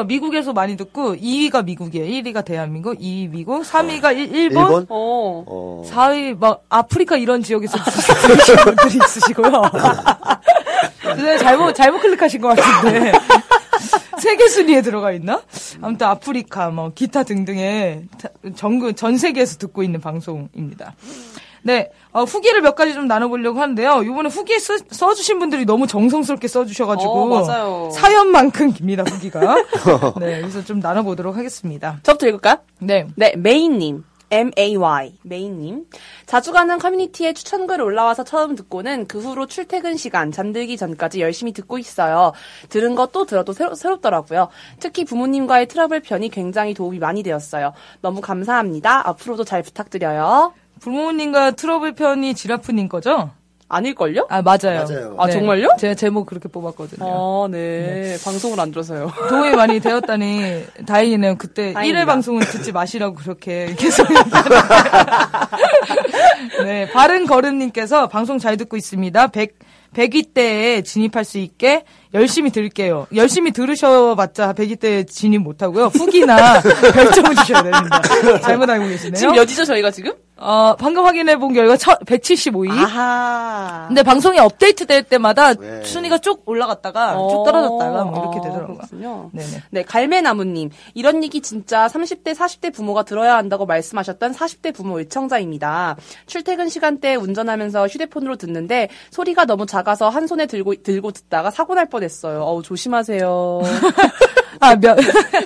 그러니까 미국에서 많이 듣고 2위가 미국이에요. 1위가 대한민국, 2위 미국, 3위가 일, 일본, 일본? 어. 어. 4위 막 아프리카 이런 지역에서 들으시는 분들이 있으시고요. 네, 잘못 잘못 클릭하신 것 같은데 세계 순위에 들어가 있나? 아무튼 아프리카 뭐 기타 등등의 전국 전 세계에서 듣고 있는 방송입니다. 네, 어, 후기를 몇 가지 좀 나눠보려고 하는데요. 이번에 후기 쓰, 써주신 분들이 너무 정성스럽게 써주셔가지고 어, 맞아요. 사연만큼 깁니다 후기가. 네, 그래서 좀 나눠보도록 하겠습니다. 저부터 읽을까요? 네, 네, 메이님. M-A-Y, 메이님. 자주 가는 커뮤니티에 추천글 올라와서 처음 듣고는 그 후로 출퇴근 시간, 잠들기 전까지 열심히 듣고 있어요. 들은 것또 들어도 새로, 새롭더라고요. 특히 부모님과의 트러블 편이 굉장히 도움이 많이 되었어요. 너무 감사합니다. 앞으로도 잘 부탁드려요. 부모님과 트러블 편이 지라프님 거죠? 아닐걸요? 아 맞아요. 맞아요. 아, 정말요? 제가 제목 그렇게 뽑았거든요. 어, 네. 방송을 안 들어서요. 도움이 많이 되었다니 다행이네요. 그때 다행입니다. 1회 방송은 듣지 마시라고 그렇게 계속 네, 바른 걸음님께서 방송 잘 듣고 있습니다. 100 100위 때에 진입할 수 있게 열심히 들을게요. 열심히 들으셔봤자 100위 때에 진입 못하고요. 후기나 별점을 주셔야 됩니다. 잘못 알고 계시네요. 지금 몇이죠, 저희가 지금? 어, 방금 확인해 본 결과 175위. 아하. 근데 방송이 업데이트 될 때마다 네. 순위가 쭉 올라갔다가 쭉 떨어졌다가 뭐 이렇게 되더라고요. 어. 네네. 네, 갈매나무님. 이런 얘기 진짜 30대, 40대 부모가 들어야 한다고 말씀하셨던 40대 부모 의청자입니다. 출퇴근 시간대에 운전하면서 휴대폰으로 듣는데 소리가 너무 작아서 한 손에 들고, 들고 듣다가 사고 날 뻔했어요. 어우, 조심하세요. 아, 몇,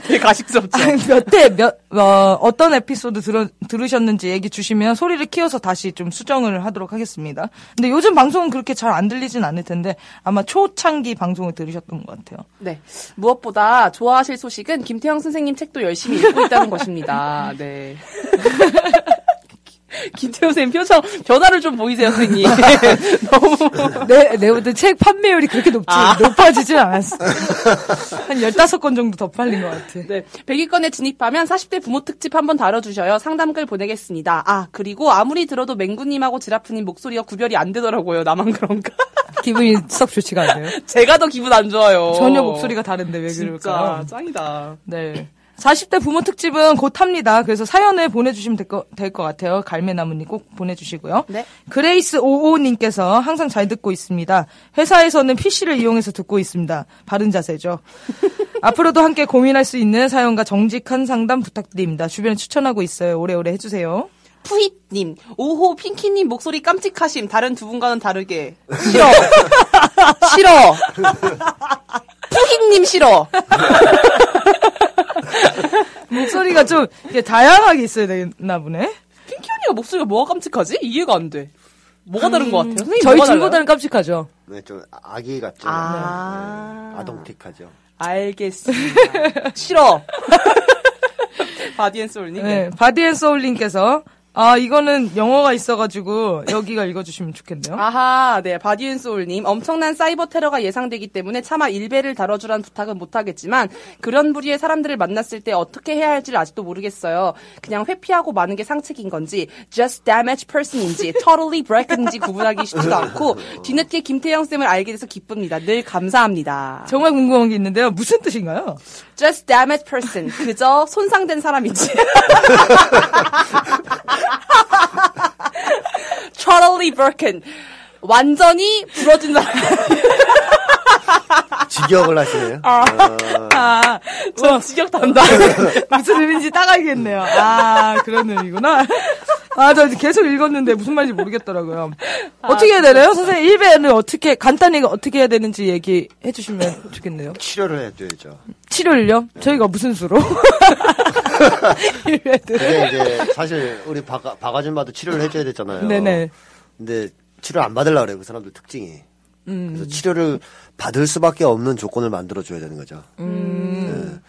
되게 가식스럽죠? 몇 대, 몇, 어, 어떤 에피소드 들어, 들으셨는지 얘기 주시면 소리를 키워서 다시 좀 수정을 하도록 하겠습니다. 근데 요즘 방송은 그렇게 잘 안 들리진 않을 텐데 아마 초창기 방송을 들으셨던 것 같아요. 네. 무엇보다 좋아하실 소식은 김태형 선생님 책도 열심히 읽고 있다는 것입니다. 네. 김태형 선생님 표정, 변화를 좀 보이세요, 선생님. 너무. 내, 내부터 책 판매율이 그렇게 높지, 아. 높아지진 않았어. 한 15건 정도 더 팔린 것 같아. 네. 100위권에 진입하면 40대 부모 특집 한번 다뤄주셔요. 상담글 보내겠습니다. 아, 그리고 아무리 들어도 맹구님하고 지라프님 목소리가 구별이 안 되더라고요. 나만 그런가? 기분이 썩 좋지가 않네요. 제가 더 기분 안 좋아요. 전혀 목소리가 다른데 왜 진짜 그럴까요? 짱이다. 네. 40대 부모 특집은 곧 합니다. 그래서 사연을 보내주시면 될 것, 될 것 같아요. 갈매나무님 꼭 보내주시고요. 네. 그레이스 오오님께서 항상 잘 듣고 있습니다. 회사에서는 PC를 이용해서 듣고 있습니다. 바른 자세죠. 앞으로도 함께 고민할 수 있는 사연과 정직한 상담 부탁드립니다. 주변에 추천하고 있어요. 오래오래 해주세요. 푸잇님, 5호 핑키님 목소리 깜찍하심. 다른 두 분과는 다르게. 싫어. 싫어. 푸잇님 싫어. 목소리가 좀 다양하게 있어야 되나 보네. 핑키 언니가 목소리가 뭐가 깜찍하지? 이해가 안 돼. 뭐가 다른 것 같아요? 선생님 저희 뭐가? 친구들은 깜찍하죠. 네, 좀 아기 같죠. 아. 네, 아동틱하죠. 알겠습니다. 싫어. 바디앤소울님. 네, 바디앤소울님께서 아 이거는 영어가 있어가지고 여기가 읽어주시면 좋겠네요. 아하, 네, 바디앤소울님. 엄청난 사이버 테러가 예상되기 때문에 차마 일베를 다뤄주란 부탁은 못하겠지만, 그런 부류의 사람들을 만났을 때 어떻게 해야 할지를 아직도 모르겠어요. 그냥 회피하고 마는 게 상책인 건지, just damaged person인지, totally broken인지 구분하기 쉽지도 않고, 뒤늦게 김태형 쌤을 알게 돼서 기쁩니다. 늘 감사합니다. 정말 궁금한 게 있는데요. 무슨 뜻인가요? just damaged person. 그저 손상된 사람인지. totally broken. 완전히 부러진 사람. 직역을 하시네요. 어, 아, 전 직역단다. 무슨 의미인지 딱 알겠네요. 아, 그런 의미구나. 아, 저 계속 읽었는데 무슨 말인지 모르겠더라고요. 어떻게 해야 되나요? 선생님, 1배를 어떻게, 간단히 어떻게 해야 되는지 얘기해 주시면 좋겠네요. 치료를 해줘야죠. 치료를요? 저희가 무슨 수로? 1배들. 그게 이제 사실 우리 박, 박 아줌마도 치료를 해줘야 되잖아요. 네네. 근데 치료 안 받으려고 그래요. 그 사람들 특징이. 음. 그래서 치료를 받을 수밖에 없는 조건을 만들어줘야 되는 거죠. 음. 네.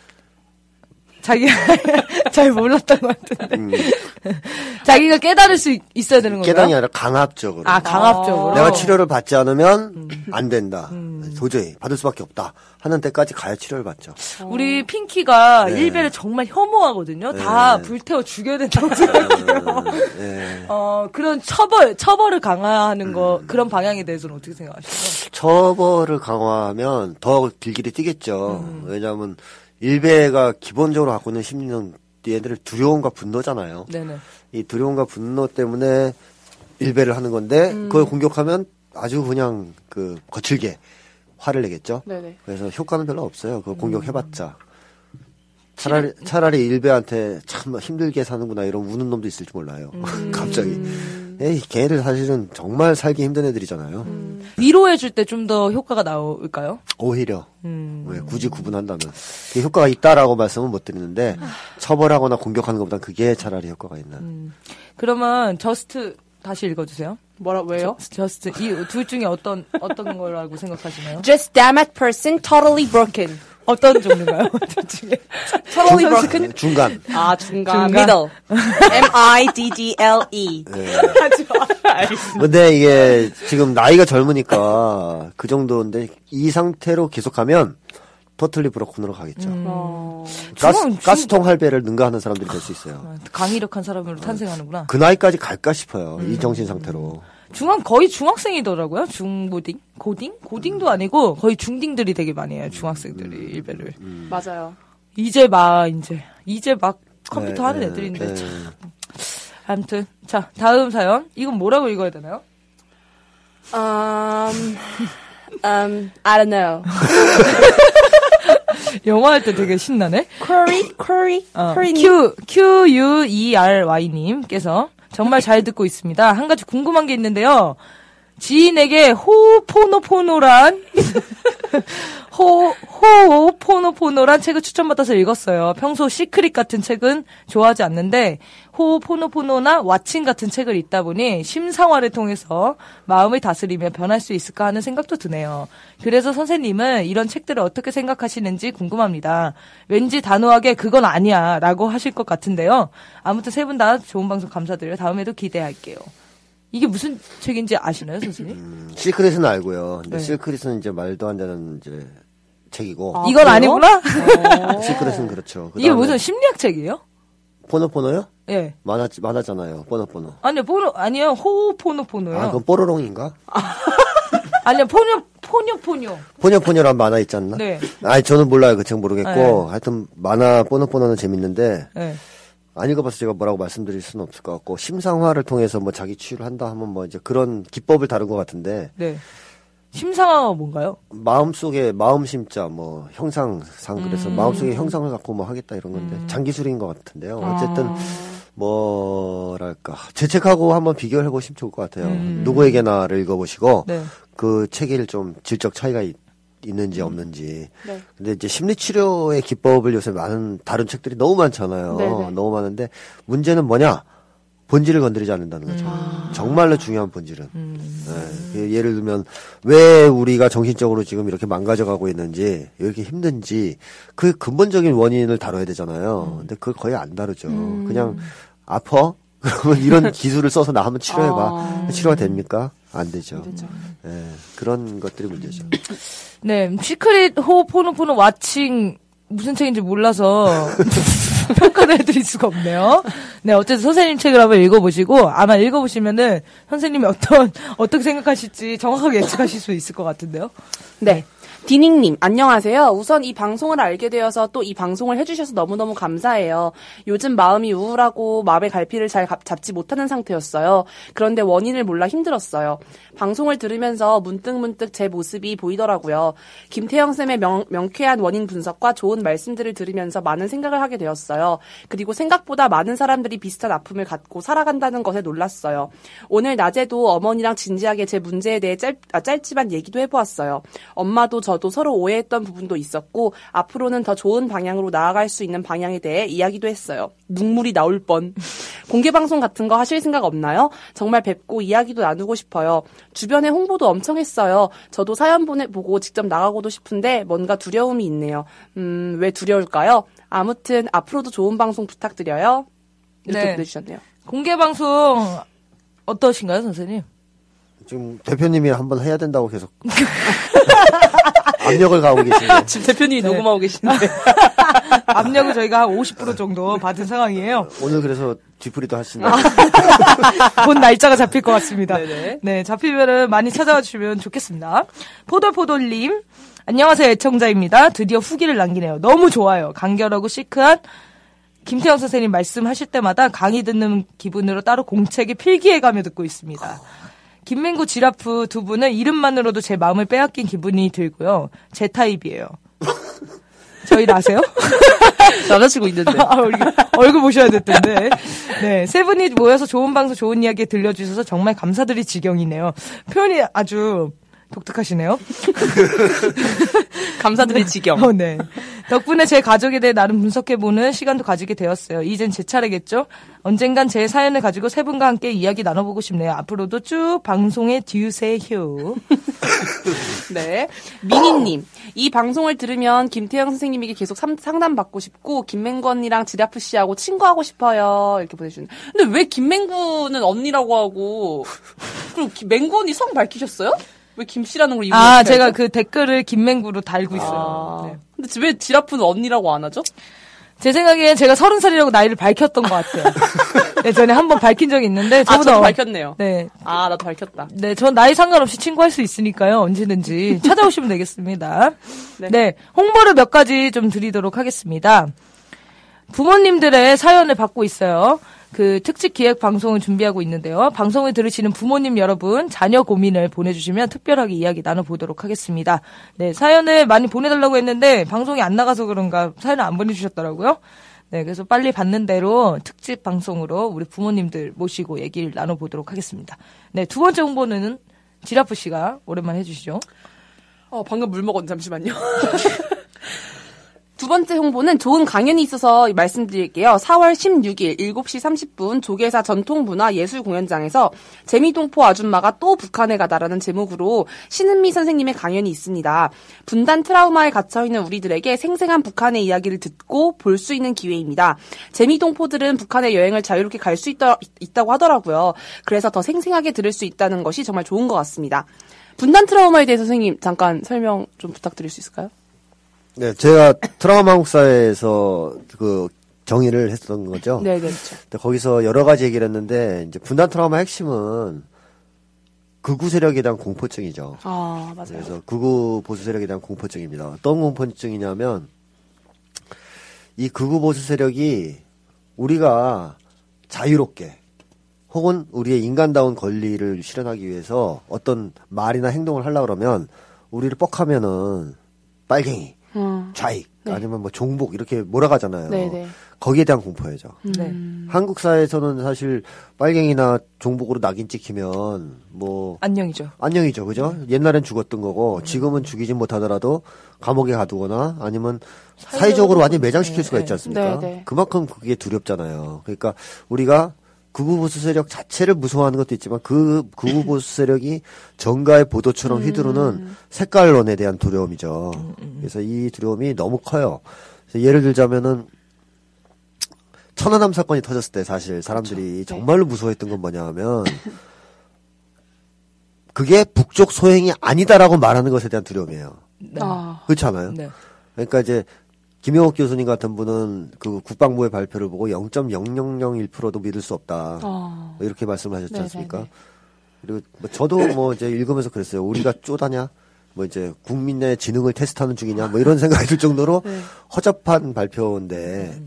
자기가 잘 몰랐던 것 같은데. 음. 자기가 깨달을 수 있- 있어야 되는 건가요? 깨달이 아니라 강압적으로. 아, 강압적으로. 내가 치료를 받지 않으면 음. 안 된다. 도저히 받을 수밖에 없다. 하는 때까지 가야 치료를 받죠. 우리 핑키가 네. 일베를 정말 혐오하거든요. 다 네. 불태워 죽여야 된다고 생각해요. 예. 어, 그런 처벌, 처벌을 강화하는 거, 그런 방향에 대해서는 어떻게 생각하시나요? 처벌을 강화하면 더 길길이 뛰겠죠. 음. 왜냐하면 일베가 기본적으로 갖고 있는 심리는 얘들의 두려움과 분노잖아요. 네네. 이 두려움과 분노 때문에 일배를 하는 건데 음. 그걸 공격하면 아주 그냥 그 거칠게 화를 내겠죠. 네네. 그래서 효과는 별로 없어요. 음. 그거 공격해봤자. 차라리 차라리 일배한테 참 힘들게 사는구나 이런 우는 놈도 있을지 몰라요. 음. 갑자기. 에이, 걔네들 사실은 정말 살기 힘든 애들이잖아요. 음. 위로해줄 때 좀 더 효과가 나올까요? 오히려 음. 왜 굳이 구분한다면 그게 효과가 있다라고 말씀은 못 드리는데 처벌하거나 공격하는 것보단 그게 차라리 효과가 있는. 음. 그러면 just 다시 읽어주세요. 뭐라 왜요? just 이둘 중에 어떤 어떤 거라고 생각하시나요? Just damn that person, totally broken. 어떤 종류인가요? 둘 중에 Totally broken. 중간. 아 중간. 중간. middle. M I D D L E. 근데 이게 지금 나이가 젊으니까 그 정도인데 이 상태로 계속하면 totally broken으로 가겠죠. 어. 가스, 가스통 할배를 능가하는 사람들이 될 수 있어요. 아, 강의력한 사람으로 탄생하는구나. 그 나이까지 갈까 싶어요. 이 정신 상태로. 중학 거의 중학생이더라고요. 중고딩, 고딩, 고딩도 아니고 거의 중딩들이 되게 많이 해요. 중학생들이 일배를. 맞아요. 이제 막 이제 이제 막 컴퓨터 네, 하는 네, 애들인데 네. 참. 아무튼 자 다음 사연 이건 뭐라고 읽어야 되나요? Um, um, I don't know. 영어 할때 되게 신나네. Query, query, 어, query. Q Q U E R Y 님께서 정말 잘 듣고 있습니다. 한 가지 궁금한 게 있는데요. 지인에게 호포노포노란 호 호 포노포노란 책을 추천받아서 읽었어요. 평소 시크릿 같은 책은 좋아하지 않는데 호 포노포노나 왓칭 같은 책을 읽다 보니 심상화를 통해서 마음을 다스리며 변할 수 있을까 하는 생각도 드네요. 그래서 선생님은 이런 책들을 어떻게 생각하시는지 궁금합니다. 왠지 단호하게 그건 아니야 라고 하실 것 같은데요. 아무튼 세 분 다 좋은 방송 감사드려요. 다음에도 기대할게요. 이게 무슨 책인지 아시나요, 선생님? 음, 시크릿은 알고요. 근데 네. 시크릿은 이제 말도 안 되는 이제 책이고 아, 이건 그래요? 아니구나. 시크릿은 그렇죠. 이게 그다음에 무슨 심리학 책이에요? 포노포노요? 예. 만화 만화잖아요. 포노포노. 아니요, 포노 아니요, 호포노포노요. 아, 그건 뽀로롱인가? 아니요, 포뇨 포뇨 포뇨. 포뇨포뇨란 만화 있지 않나? 네. 아니 저는 몰라요. 그 책 모르겠고 네. 하여튼 만화 뽀노뽀노는 재밌는데 예. 안 읽어봐서 제가 뭐라고 말씀드릴 수는 없을 것 같고 심상화를 통해서 뭐 자기 치유를 한다 하면 뭐 이제 그런 기법을 다룬 것 같은데 네. 심상화가 뭔가요? 마음속에 마음 심자 뭐 형상상 그래서 음. 마음속에 형상을 갖고 뭐 하겠다 이런 건데 장기술인 것 같은데요. 어쨌든 아. 뭐랄까 재책하고 한번 비교를 해보시면 좋을 것 같아요. 음. 누구에게나를 읽어보시고 네. 그 책에 좀 질적 차이가 있, 있는지 없는지. 네. 근데 이제 심리 치료의 기법을 요새 많은 다른 책들이 너무 많잖아요. 네네. 너무 많은데 문제는 뭐냐? 본질을 건드리지 않는다는 거죠. 정말로 중요한 본질은. 네. 그 예를 들면 왜 우리가 정신적으로 지금 이렇게 망가져가고 있는지 왜 이렇게 힘든지 그 근본적인 원인을 다뤄야 되잖아요. 근데 그걸 거의 안 다루죠. 그냥 아파? 그러면 이런 기술을 써서 나 한번 치료해봐. 치료가 됩니까? 안 되죠. 예, 그런 것들이 문제죠. 네, 시크릿 호 포노포노 왓칭 무슨 책인지 몰라서 평가를 해드릴 수가 없네요. 네, 어쨌든 선생님 책을 한번 읽어보시고 아마 읽어보시면은 선생님이 어떤 어떻게 생각하실지 정확하게 예측하실 수 있을 것 같은데요. 네. 디닝님, 안녕하세요. 우선 이 방송을 알게 되어서 또 이 방송을 해주셔서 너무너무 감사해요. 요즘 마음이 우울하고 마음의 갈피를 잘 갑- 잡지 못하는 상태였어요. 그런데 원인을 몰라 힘들었어요. 방송을 들으면서 문득 문득 제 모습이 보이더라고요. 김태형쌤의 명, 명쾌한 원인 분석과 좋은 말씀들을 들으면서 많은 생각을 하게 되었어요. 그리고 생각보다 많은 사람들이 비슷한 아픔을 갖고 살아간다는 것에 놀랐어요. 오늘 낮에도 어머니랑 진지하게 제 문제에 대해 짧, 아, 짧지만 얘기도 해보았어요. 엄마도 저도 서로 오해했던 부분도 있었고 앞으로는 더 좋은 방향으로 나아갈 수 있는 방향에 대해 이야기도 했어요. 눈물이 나올 뻔. 공개 방송 같은 거 하실 생각 없나요? 정말 뵙고 이야기도 나누고 싶어요. 주변에 홍보도 엄청 했어요. 저도 사연 보내 보고 직접 나가고도 싶은데 뭔가 두려움이 있네요. 음, 왜 두려울까요? 아무튼 앞으로도 좋은 방송 부탁드려요. 이렇게 네. 보내주셨네요. 공개 방송 어떠신가요, 선생님? 지금 대표님이 한번 해야 된다고 계속 압력을 가하고 계신데 지금 대표님이 네. 녹음하고 계신데. 압력을 저희가 한 50% 정도 받은 상황이에요. 오늘 그래서 뒤풀이도 하신다. 본 날짜가 잡힐 것 같습니다. 네네. 네, 잡히면은 많이 찾아와 주시면 좋겠습니다. 포돌포돌님, 안녕하세요, 애청자입니다. 드디어 후기를 남기네요. 너무 좋아요. 간결하고 시크한 김태형 선생님 말씀하실 때마다 강의 듣는 기분으로 따로 공책에 필기해가며 듣고 있습니다. 김민구 지라프 두 분은 이름만으로도 제 마음을 빼앗긴 기분이 들고요. 제 타입이에요. 저희 아세요? 남자친구 있는데. 아, 우리 얼굴 보셔야 될 텐데. 네, 세 분이 모여서 좋은 방송, 좋은 이야기 들려주셔서 정말 감사드릴 지경이네요. 표현이 아주 독특하시네요. 감사드릴 지경. 어, 네. 덕분에 제 가족에 대해 나름 분석해보는 시간도 가지게 되었어요. 이젠 제 차례겠죠? 언젠간 제 사연을 가지고 세 분과 함께 이야기 나눠보고 싶네요. 앞으로도 쭉 방송에 듀세요. 네. 미니님. 이 방송을 들으면 김태형 선생님에게 계속 삼- 상담받고 싶고, 김맹구 언니랑 지라프 씨하고 친구하고 싶어요. 이렇게 보내주는. 근데 왜 김맹구는 언니라고 하고, 그리고 김- 맹구 언니 성 밝히셨어요? 왜 김씨라는 걸 이거 아, 어떻게 제가? 그 댓글을 김맹구로 달고 있어요. 아. 네. 근데 왜 지라프는 언니라고 안 하죠? 제 생각엔 제가 서른 살이라고 나이를 밝혔던 것 같아요. 예전에 한 번 밝힌 적이 있는데 아, 저보다 저도 어- 밝혔네요. 네, 아, 나도 밝혔다. 네, 전 나이 상관없이 친구할 수 있으니까요. 언제든지 찾아오시면 되겠습니다. 네. 네. 홍보를 몇 가지 좀 드리도록 하겠습니다. 부모님들의 사연을 받고 있어요. 그 특집 기획 방송을 준비하고 있는데요. 방송을 들으시는 부모님 여러분, 자녀 고민을 보내주시면 특별하게 이야기 나눠보도록 하겠습니다. 네, 사연을 많이 보내달라고 했는데 방송이 안 나가서 그런가 사연을 안 보내주셨더라고요. 네, 그래서 빨리 받는 대로 특집 방송으로 우리 부모님들 모시고 얘기를 나눠보도록 하겠습니다. 네, 두 번째 홍보는 지라프 씨가 오랜만에 해주시죠. 어, 방금 물 먹었는데 잠시만요. 두 번째 홍보는 좋은 강연이 있어서 말씀드릴게요. 4월 16일 7시 30분 조계사 전통문화 예술 공연장에서 재미동포 아줌마가 또 북한에 가다라는 제목으로 신은미 선생님의 강연이 있습니다. 분단 트라우마에 갇혀있는 우리들에게 생생한 북한의 이야기를 듣고 볼 수 있는 기회입니다. 재미동포들은 북한에 여행을 자유롭게 갈 수 있다, 있다고 하더라고요. 그래서 더 생생하게 들을 수 있다는 것이 정말 좋은 것 같습니다. 분단 트라우마에 대해서 선생님 잠깐 설명 좀 부탁드릴 수 있을까요? 네, 제가 트라우마 한국사에서 그 정의를 했었던 거죠. 네, 네, 그렇죠. 근데 거기서 여러 가지 얘기를 했는데 이제 분단 트라우마 핵심은 극우 세력에 대한 공포증이죠. 아, 맞아요. 그래서 극우 보수 세력에 대한 공포증입니다. 어떤 공포증이냐면 이 극우 보수 세력이 우리가 자유롭게 혹은 우리의 인간다운 권리를 실현하기 위해서 어떤 말이나 행동을 하려고 그러면 우리를 뻑하면은 빨갱이, 음. 좌익, 아니면 뭐 종북 이렇게 몰아가잖아요. 네네. 거기에 대한 공포예죠. 네. 한국 사회에서는 사실 빨갱이나 종북으로 낙인 찍히면 뭐 안녕이죠. 안녕이죠, 그죠? 옛날엔 죽었던 거고 지금은 죽이지 못하더라도 감옥에 가두거나 아니면 사회적으로 완전 매장시킬 수가 있지 않습니까? 네, 네. 그만큼 그게 두렵잖아요. 그러니까 우리가 극우 보수 세력 자체를 무서워하는 것도 있지만 그 극우 보수 세력이 정가의 보도처럼 휘두르는 색깔론에 대한 두려움이죠. 그래서 이 두려움이 너무 커요. 예를 들자면은 천안함 사건이 터졌을 때 사실 사람들이 정말로 무서워했던 건 뭐냐 하면 그게 북쪽 소행이 아니다라고 말하는 것에 대한 두려움이에요. 네. 아, 그렇지 않아요? 네. 그러니까 이제 김영옥 교수님 같은 분은 그 국방부의 발표를 보고 0.0001%도 믿을 수 없다. 아. 뭐 이렇게 말씀을 하셨지 네네네. 않습니까? 그리고 뭐 저도 뭐 이제 읽으면서 그랬어요. 우리가 쪼다냐? 뭐 이제 국민 의 지능을 테스트하는 중이냐? 뭐 이런 생각이 들 정도로 네. 허접한 발표인데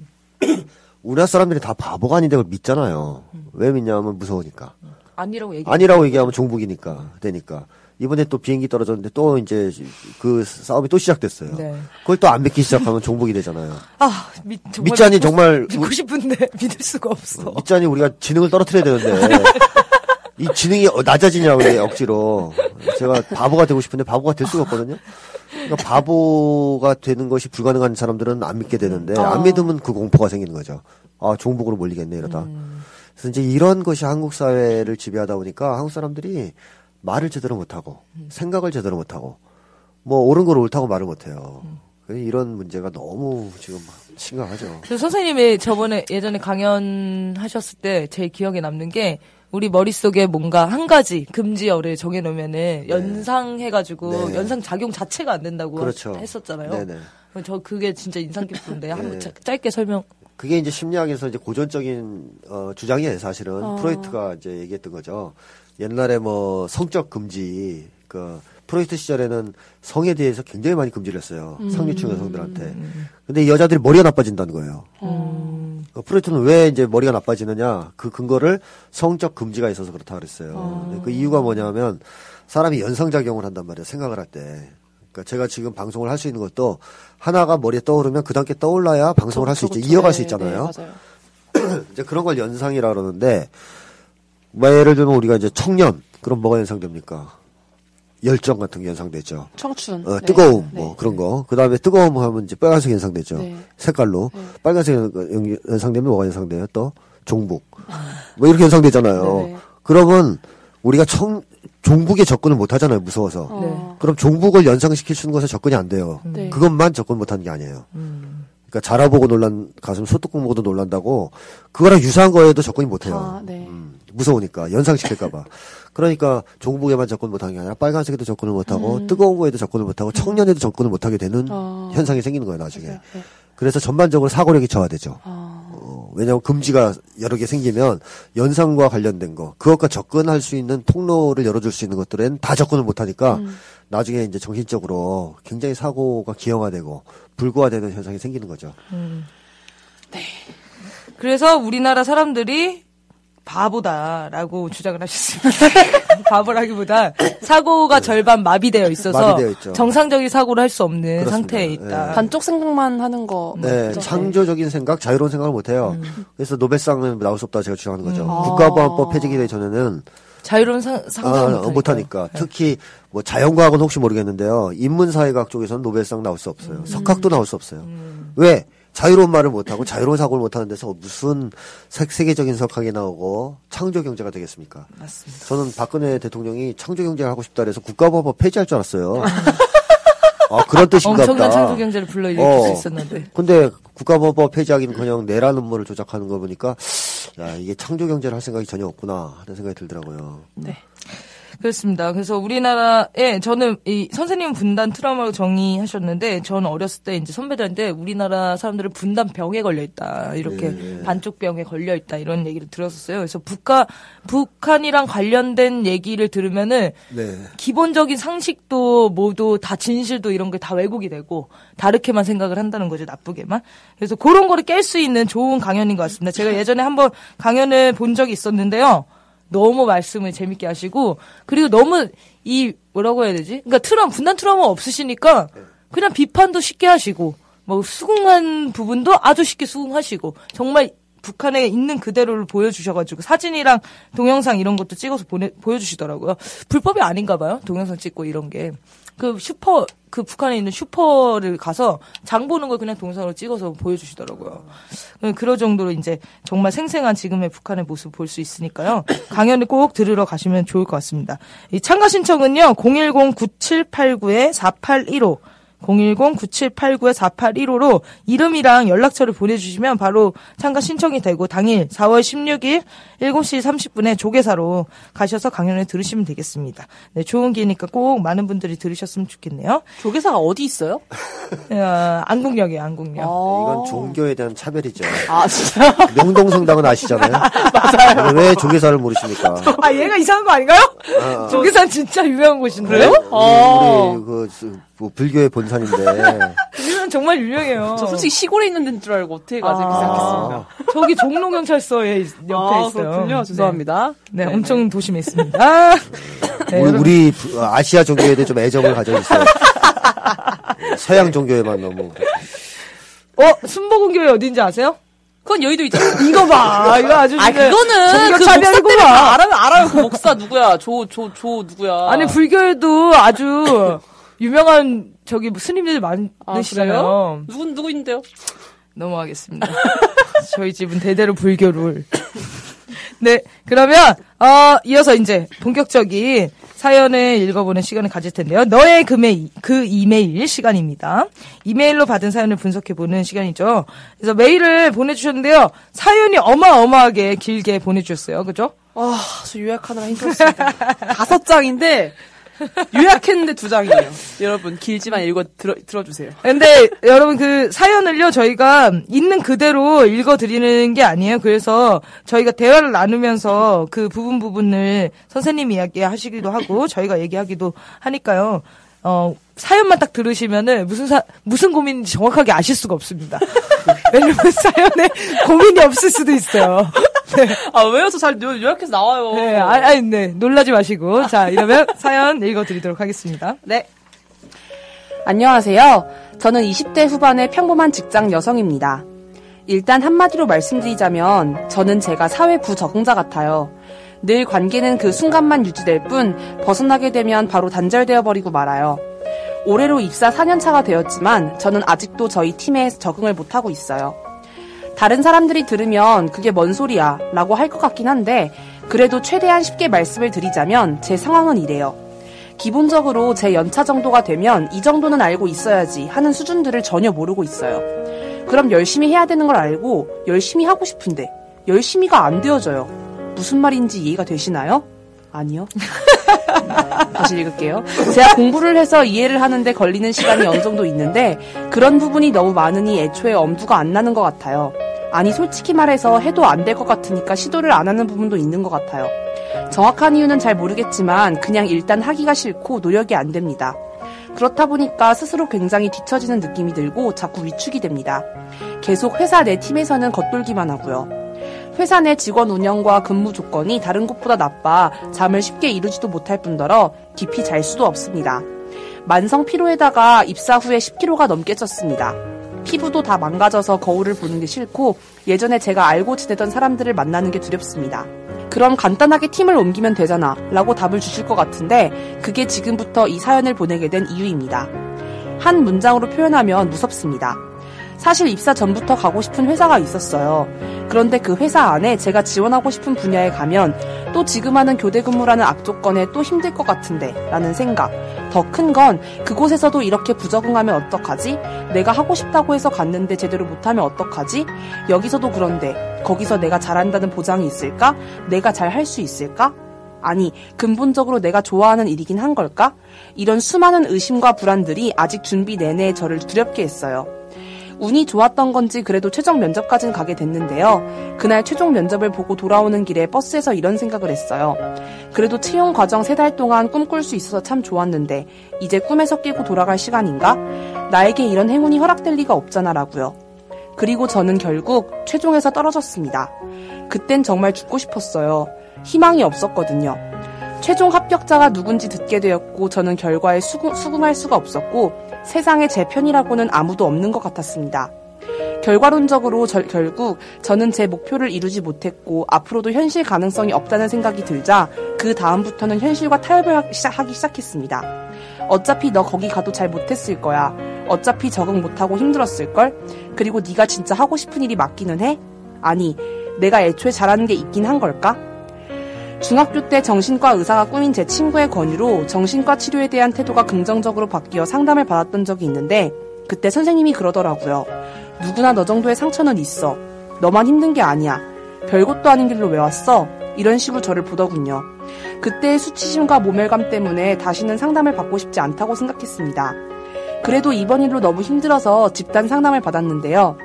우리나라 사람들이 다 바보가 아닌데 그걸 믿잖아요. 왜 믿냐면 무서우니까. 아니라고 얘기. 아니라고 얘기하면 종북이니까 되니까 이번에 또 비행기 떨어졌는데 또 이제 그 싸움이 또 시작됐어요. 네. 그걸 또 안 믿기 시작하면 종북이 되잖아요. 아, 믿, 정말 믿자니 믿고 정말 싶- 믿고 싶은데 믿을 수가 없어. 믿자니 우리가 지능을 떨어뜨려야 되는데 이 지능이 어- 낮아지냐고 억지로 제가 바보가 되고 싶은데 바보가 될 수가 없거든요. 그러니까 바보가 되는 것이 불가능한 사람들은 안 믿게 되는데 안 믿으면 그 공포가 생기는 거죠. 아 종북으로 몰리겠네 이러다. 그래서 이제 이런 것이 한국 사회를 지배하다 보니까 한국 사람들이 말을 제대로 못하고 생각을 제대로 못하고 뭐 옳은 걸 옳다고 말을 못해요. 그래서 이런 문제가 너무 지금 심각하죠. 그래서 선생님이 저번에 예전에 강연하셨을 때 제일 기억에 남는 게 우리 머릿속에 뭔가 한 가지 금지어를 정해놓으면은 연상해가지고 네. 연상 작용 자체가 안 된다고 그렇죠. 했었잖아요. 네네. 저 그게 진짜 인상 깊은데 한번 네. 자- 짧게 설명. 그게 이제 심리학에서 이제 고전적인 어, 주장이에요, 사실은. 어. 프로이트가 이제 얘기했던 거죠. 옛날에 뭐 성적 금지, 그 프로이트 시절에는 성에 대해서 굉장히 많이 금지를 했어요. 상류층 여성들한테. 근데 이 여자들이 머리가 나빠진다는 거예요. 그 프로이트는 왜 이제 머리가 나빠지느냐? 그 근거를 성적 금지가 있어서 그렇다 그랬어요. 근데 그 이유가 뭐냐면 사람이 연상작용을 한단 말이에요. 생각을 할 때. 그러니까 제가 지금 방송을 할 수 있는 것도 하나가 머리에 떠오르면 그 다음에 떠올라야 방송을 할 수 있죠. 그렇죠. 이어갈 수 네, 있잖아요. 네, 맞아요. 이제 그런 걸 연상이라 그러는데 뭐 예를 들면 우리가 이제 청년 그럼 뭐가 연상됩니까? 열정 같은 게 연상되죠. 청춘. 어, 네. 뜨거움 뭐 네. 그런 거. 그 다음에 뜨거움 하면 이제 빨간색 연상되죠. 네. 색깔로 빨간색 연- 연상되면 뭐가 연상돼요? 또 종북 뭐 이렇게 연상되잖아요. 네. 그러면 우리가 청 종북에 접근을 못 하잖아요. 무서워서. 어. 그럼 종북을 연상시킬 수 있는 것에 접근이 안 돼요. 네. 그것만 접근 못 하는 게 아니에요. 음. 그러니까 자라보고 놀란 가슴 소뚜껑 보고도 놀란다고 그거랑 유사한 거에도 접근이 못 해요. 아, 네. 음, 무서우니까 연상시킬까봐. 그러니까 종북에만 접근 못하는 게 아니라 빨간색에도 접근을 못하고 뜨거운 거에도 접근을 못하고 청년에도 접근을 못하게 되는 음. 어. 현상이 생기는 거예요 나중에. 네. 그래서 전반적으로 사고력이 저하되죠. 아. 어, 왜냐하면 금지가 여러 개 생기면 연상과 관련된 거, 그것과 접근할 수 있는 통로를 열어줄 수 있는 것들은 다 접근을 못하니까 음. 나중에 이제 정신적으로 굉장히 사고가 기형화되고 불구화되는 현상이 생기는 거죠. 그래서 우리나라 사람들이 바보다라고 주장을 하셨습니다. 바보라기보다 사고가 절반 마비되어 있어서 마비되어 있죠. 정상적인 사고를 할 수 없는 그렇습니다. 상태에 있다. 예. 반쪽 생각만 하는 거. 네, 맞죠? 창조적인 생각, 자유로운 생각을 못 해요. 음. 그래서 노벨상은 나올 수 없다 제가 주장하는 거죠. 국가보안법 폐지기 되기 전에는 자유로운 상, 상상을 아, 못하니까. 못하니까. 특히 뭐 자연과학은 혹시 모르겠는데요. 인문사회학 쪽에서는 노벨상 나올 수 음. 없어요. 석학도 나올 수 없어요. 왜? 자유로운 말을 못하고 자유로운 사고를 못하는 데서 무슨 세, 세계적인 석학이 나오고 창조 경제가 되겠습니까? 맞습니다. 저는 박근혜 대통령이 창조 경제를 하고 싶다 그래서 국가법법 폐지할 줄 알았어요. 아, 그런 뜻인가 엄청난 보다. 창조 경제를 불러일으킬 어. 수 있었는데. 근데 국가법법 폐지하기는 그냥 내란 음모를 조작하는 거 보니까 야 이게 창조 경제를 할 생각이 전혀 없구나 하는 생각이 들더라고요. 네. 그렇습니다. 그래서 우리나라에 저는 이 선생님 분단 트라우마로 정의하셨는데 저는 어렸을 때 이제 선배들한테 우리나라 사람들은 분단 병에 걸려 있다 이렇게 네. 반쪽 병에 걸려 있다 이런 얘기를 들었었어요. 그래서 북한 북한이랑 관련된 얘기를 들으면은 네. 기본적인 상식도 모두 다 진실도 이런 게 다 왜곡이 되고 다르게만 생각을 한다는 거죠 나쁘게만 그래서 그런 거를 깰 수 있는 좋은 강연인 것 같습니다 제가 예전에 한번 강연을 본 적이 있었는데요 너무 말씀을 재밌게 하시고 그리고 너무 이 뭐라고 해야 되지 그러니까 트럼 분단 트라우마 없으시니까 그냥 비판도 쉽게 하시고 뭐 수긍한 부분도 아주 쉽게 수긍하시고 정말 북한에 있는 그대로를 보여주셔가지고 사진이랑 동영상 이런 것도 찍어서 보내 보여주시더라고요. 불법이 아닌가 봐요. 동영상 찍고 이런 게. 그 슈퍼 그 북한에 있는 슈퍼를 가서 장 보는 걸 그냥 동영상으로 찍어서 보여주시더라고요. 그럴 정도로 이제 정말 생생한 지금의 북한의 모습 볼 수 있으니까요. 강연을 꼭 들으러 가시면 좋을 것 같습니다. 이 참가 신청은요. 010-9789-4815 010-9789-4815로 이름이랑 연락처를 보내주시면 바로 참가 신청이 되고 당일 4월 16일 7시 30분에 조계사로 가셔서 강연을 들으시면 되겠습니다. 네, 좋은 기회니까 꼭 많은 분들이 들으셨으면 좋겠네요. 조계사가 어디 있어요? 어, 안국역이에요, 안국역. 이건 종교에 대한 차별이죠. 아, 진짜? 명동성당은 아시잖아요. 맞아요. 왜 조계사를 모르십니까? 아, 얘가 이상한 거 아닌가요? 아, 조계산 진짜 유명한 곳인데요? 어. 우리 그 스- 뭐 불교의 본산인데. 조계산 정말 유명해요. 저 솔직히 시골에 있는 데인 줄 알고 어떻게 가지 아. 생각했습니다. 저기 종로경찰서에 옆에 아, 있어요. 그렇군요. 죄송합니다. 네, 네, 네, 엄청 도심에 있습니다. 네, 우리. 우리 부- 아시아 종교에 대해 좀 애정을 가져주세요. 서양 종교에만 너무. 어, 순복음교회 어딘지 아세요? 그건 여의도 있잖아요. 이거 봐. 이거 아주 아, 그거는 그 목사. 때문에 다 알아요, 알아요. 그 목사 누구야? 조, 조, 조 누구야? 아니 불교에도 아주 유명한 저기 스님들이 아, 많으시잖아요. 그래요? 누구, 누구 있는데요? 넘어가겠습니다. 저희 집은 대대로 불교를. 네, 그러면 어, 이어서 이제 본격적인 사연을 읽어보는 시간을 가질 텐데요. 너의 금메일, 그 이메일 시간입니다. 이메일로 받은 사연을 분석해보는 시간이죠. 그래서 메일을 보내주셨는데요. 사연이 어마어마하게 길게 보내주셨어요. 그죠? 아, 저 요약하느라 힘들었습니다. 다섯 장인데 요약했는데 두 장이에요. 여러분 길지만 읽어 들어 들어주세요. 근데 여러분 그 사연을요 저희가 있는 그대로 읽어드리는 게 아니에요. 그래서 저희가 대화를 나누면서 그 부분 부분을 선생님이 이야기하시기도 하고 저희가 얘기하기도 하니까요. 어 사연만 딱 들으시면은 무슨 사 무슨 고민인지 정확하게 아실 수가 없습니다. 왜냐면 사연에 고민이 없을 수도 있어요. 네. 아 왜요? 저잘 요약해서 나와요. 네, 아, 아, 네, 놀라지 마시고. 자, 이러면 사연 읽어드리도록 하겠습니다. 네. 안녕하세요. 저는 20대 후반의 평범한 직장 여성입니다. 일단 한마디로 말씀드리자면 저는 제가 사회 부적응자 같아요. 늘 관계는 그 순간만 유지될 뿐 벗어나게 되면 바로 단절되어 버리고 말아요. 올해로 입사 4년차가 되었지만 저는 아직도 저희 팀에 적응을 못하고 있어요. 다른 사람들이 들으면 그게 뭔 소리야 라고 할 것 같긴 한데 그래도 최대한 쉽게 말씀을 드리자면 제 상황은 이래요. 기본적으로 제 연차 정도가 되면 이 정도는 알고 있어야지 하는 수준들을 전혀 모르고 있어요. 그럼 열심히 해야 되는 걸 알고 열심히 하고 싶은데 열심히가 안 되어져요. 무슨 말인지 이해가 되시나요? 아니요. 다시 읽을게요. 제가 공부를 해서 이해를 하는데 걸리는 시간이 어느 정도 있는데 그런 부분이 너무 많으니 애초에 엄두가 안 나는 것 같아요. 아니 솔직히 말해서 해도 안 될 것 같으니까 시도를 안 하는 부분도 있는 것 같아요. 정확한 이유는 잘 모르겠지만 그냥 일단 하기가 싫고 노력이 안 됩니다. 그렇다 보니까 스스로 굉장히 뒤처지는 느낌이 들고 자꾸 위축이 됩니다. 계속 회사 내 팀에서는 겉돌기만 하고요. 회사 내 직원 운영과 근무 조건이 다른 곳보다 나빠 잠을 쉽게 이루지도 못할 뿐더러 깊이 잘 수도 없습니다. 만성 피로에다가 입사 후에 10kg가 넘게 쪘습니다. 피부도 다 망가져서 거울을 보는 게 싫고 예전에 제가 알고 지내던 사람들을 만나는 게 두렵습니다. 그럼 간단하게 팀을 옮기면 되잖아 라고 답을 주실 것 같은데 그게 지금부터 이 사연을 보내게 된 이유입니다. 한 문장으로 표현하면 무섭습니다. 사실 입사 전부터 가고 싶은 회사가 있었어요. 그런데 그 회사 안에 제가 지원하고 싶은 분야에 가면 또 지금 하는 교대 근무라는 악조건에 또 힘들 것 같은데 라는 생각. 더 큰 건 그곳에서도 이렇게 부적응하면 어떡하지? 내가 하고 싶다고 해서 갔는데 제대로 못하면 어떡하지? 여기서도 그런데 거기서 내가 잘한다는 보장이 있을까? 내가 잘 할 수 있을까? 아니, 근본적으로 내가 좋아하는 일이긴 한 걸까? 이런 수많은 의심과 불안들이 아직 준비 내내 저를 두렵게 했어요. 운이 좋았던 건지 그래도 최종 면접까지는 가게 됐는데요. 그날 최종 면접을 보고 돌아오는 길에 버스에서 이런 생각을 했어요. 그래도 채용 과정 세 달 동안 꿈꿀 수 있어서 참 좋았는데 이제 꿈에서 깨고 돌아갈 시간인가? 나에게 이런 행운이 허락될 리가 없잖아라고요. 그리고 저는 결국 최종에서 떨어졌습니다. 그땐 정말 죽고 싶었어요. 희망이 없었거든요. 최종 합격자가 누군지 듣게 되었고 저는 결과에 수긍, 수긍할 수가 없었고 세상에 제 편이라고는 아무도 없는 것 같았습니다. 결과론적으로 저, 결국 저는 제 목표를 이루지 못했고 앞으로도 현실 가능성이 없다는 생각이 들자 그 다음부터는 현실과 타협을 하기 시작했습니다. 어차피 너 거기 가도 잘 못했을 거야. 어차피 적응 못하고 힘들었을 걸? 그리고 네가 진짜 하고 싶은 일이 맞기는 해? 아니, 내가 애초에 잘하는 게 있긴 한 걸까? 중학교 때 정신과 의사가 꾸민 제 친구의 권유로 정신과 치료에 대한 태도가 긍정적으로 바뀌어 상담을 받았던 적이 있는데 그때 선생님이 그러더라고요. 누구나 너 정도의 상처는 있어. 너만 힘든 게 아니야. 별것도 아닌 길로 왜 왔어? 이런 식으로 저를 보더군요. 그때의 수치심과 모멸감 때문에 다시는 상담을 받고 싶지 않다고 생각했습니다. 그래도 이번 일로 너무 힘들어서 집단 상담을 받았는데요.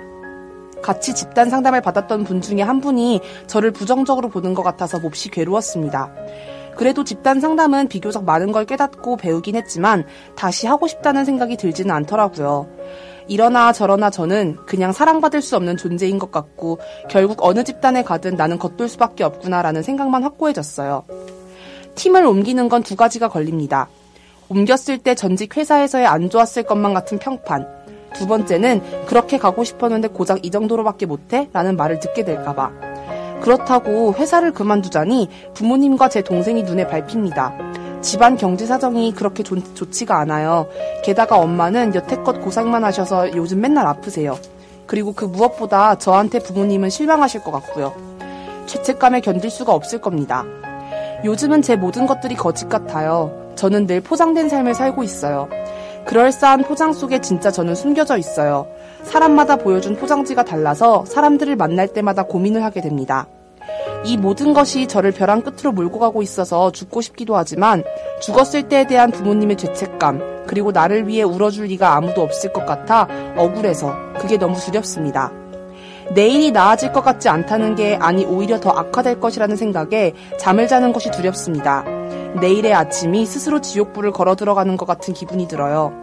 같이 집단 상담을 받았던 분 중에 한 분이 저를 부정적으로 보는 것 같아서 몹시 괴로웠습니다. 그래도 집단 상담은 비교적 많은 걸 깨닫고 배우긴 했지만 다시 하고 싶다는 생각이 들지는 않더라고요. 이러나 저러나 저는 그냥 사랑받을 수 없는 존재인 것 같고 결국 어느 집단에 가든 나는 겉돌 수밖에 없구나라는 생각만 확고해졌어요. 팀을 옮기는 건 두 가지가 걸립니다. 옮겼을 때 전직 회사에서의 안 좋았을 것만 같은 평판. 두 번째는 그렇게 가고 싶었는데 고작 이 정도로밖에 못해? 라는 말을 듣게 될까봐. 그렇다고 회사를 그만두자니 부모님과 제 동생이 눈에 밟힙니다. 집안 경제 사정이 그렇게 좋, 좋지가 않아요. 게다가 엄마는 여태껏 고생만 하셔서 요즘 맨날 아프세요. 그리고 그 무엇보다 저한테 부모님은 실망하실 것 같고요. 죄책감에 견딜 수가 없을 겁니다. 요즘은 제 모든 것들이 거짓 같아요. 저는 늘 포장된 삶을 살고 있어요. 그럴싸한 포장 속에 진짜 저는 숨겨져 있어요. 사람마다 보여준 포장지가 달라서 사람들을 만날 때마다 고민을 하게 됩니다. 이 모든 것이 저를 벼랑 끝으로 몰고 가고 있어서 죽고 싶기도 하지만 죽었을 때에 대한 부모님의 죄책감, 그리고 나를 위해 울어줄 리가 아무도 없을 것 같아 억울해서 그게 너무 두렵습니다. 내일이 나아질 것 같지 않다는 게 아니 오히려 더 악화될 것이라는 생각에 잠을 자는 것이 두렵습니다. 내일의 아침이 스스로 지옥불을 걸어 들어가는 것 같은 기분이 들어요.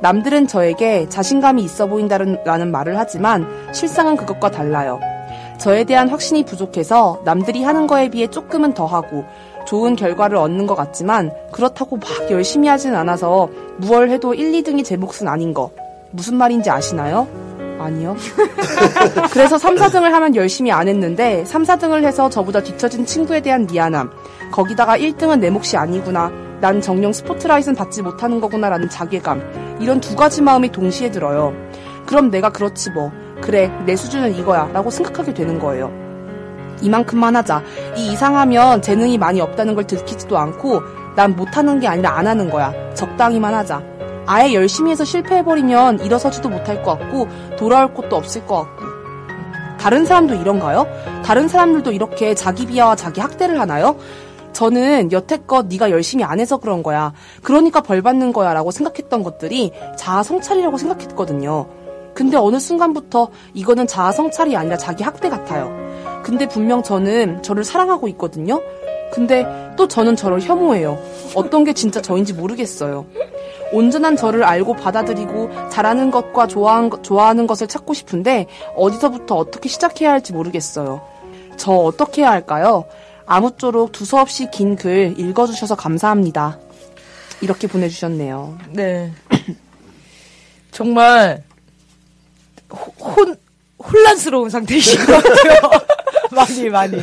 남들은 저에게 자신감이 있어 보인다는 말을 하지만 실상은 그것과 달라요. 저에 대한 확신이 부족해서 남들이 하는 거에 비해 조금은 더 하고 좋은 결과를 얻는 것 같지만 그렇다고 막 열심히 하진 않아서 무얼 해도 1, 2등이 제 몫은 아닌 거. 무슨 말인지 아시나요? 아니요. 그래서 3, 4등을 하면 열심히 안 했는데 3, 4등을 해서 저보다 뒤처진 친구에 대한 미안함. 거기다가 1등은 내 몫이 아니구나. 난 정령 스포트라이트는 받지 못하는 거구나라는 자괴감. 이런 두 가지 마음이 동시에 들어요. 그럼 내가 그렇지 뭐. 그래, 내 수준은 이거야. 라고 생각하게 되는 거예요. 이만큼만 하자. 이 이상하면 재능이 많이 없다는 걸 들키지도 않고 난 못하는 게 아니라 안 하는 거야. 적당히만 하자. 아예 열심히 해서 실패해버리면 일어서지도 못할 것 같고 돌아올 곳도 없을 것 같고 다른 사람도 이런가요? 다른 사람들도 이렇게 자기 비하와 자기 학대를 하나요? 저는 여태껏 네가 열심히 안 해서 그런 거야. 그러니까 벌 받는 거야 라고 생각했던 것들이 자아 성찰이라고 생각했거든요. 근데 어느 순간부터 이거는 자아 성찰이 아니라 자기 학대 같아요. 근데 분명 저는 저를 사랑하고 있거든요. 근데 또 저는 저를 혐오해요. 어떤 게 진짜 저인지 모르겠어요. 온전한 저를 알고 받아들이고 잘하는 것과 좋아하는, 것을 찾고 싶은데 어디서부터 어떻게 시작해야 할지 모르겠어요. 저 어떻게 해야 할까요? 아무쪼록 두서없이 긴 글 읽어주셔서 감사합니다. 이렇게 보내주셨네요. 네. 정말 호- 혼 혼란스러운 상태이신 것 같아요. 많이 많이.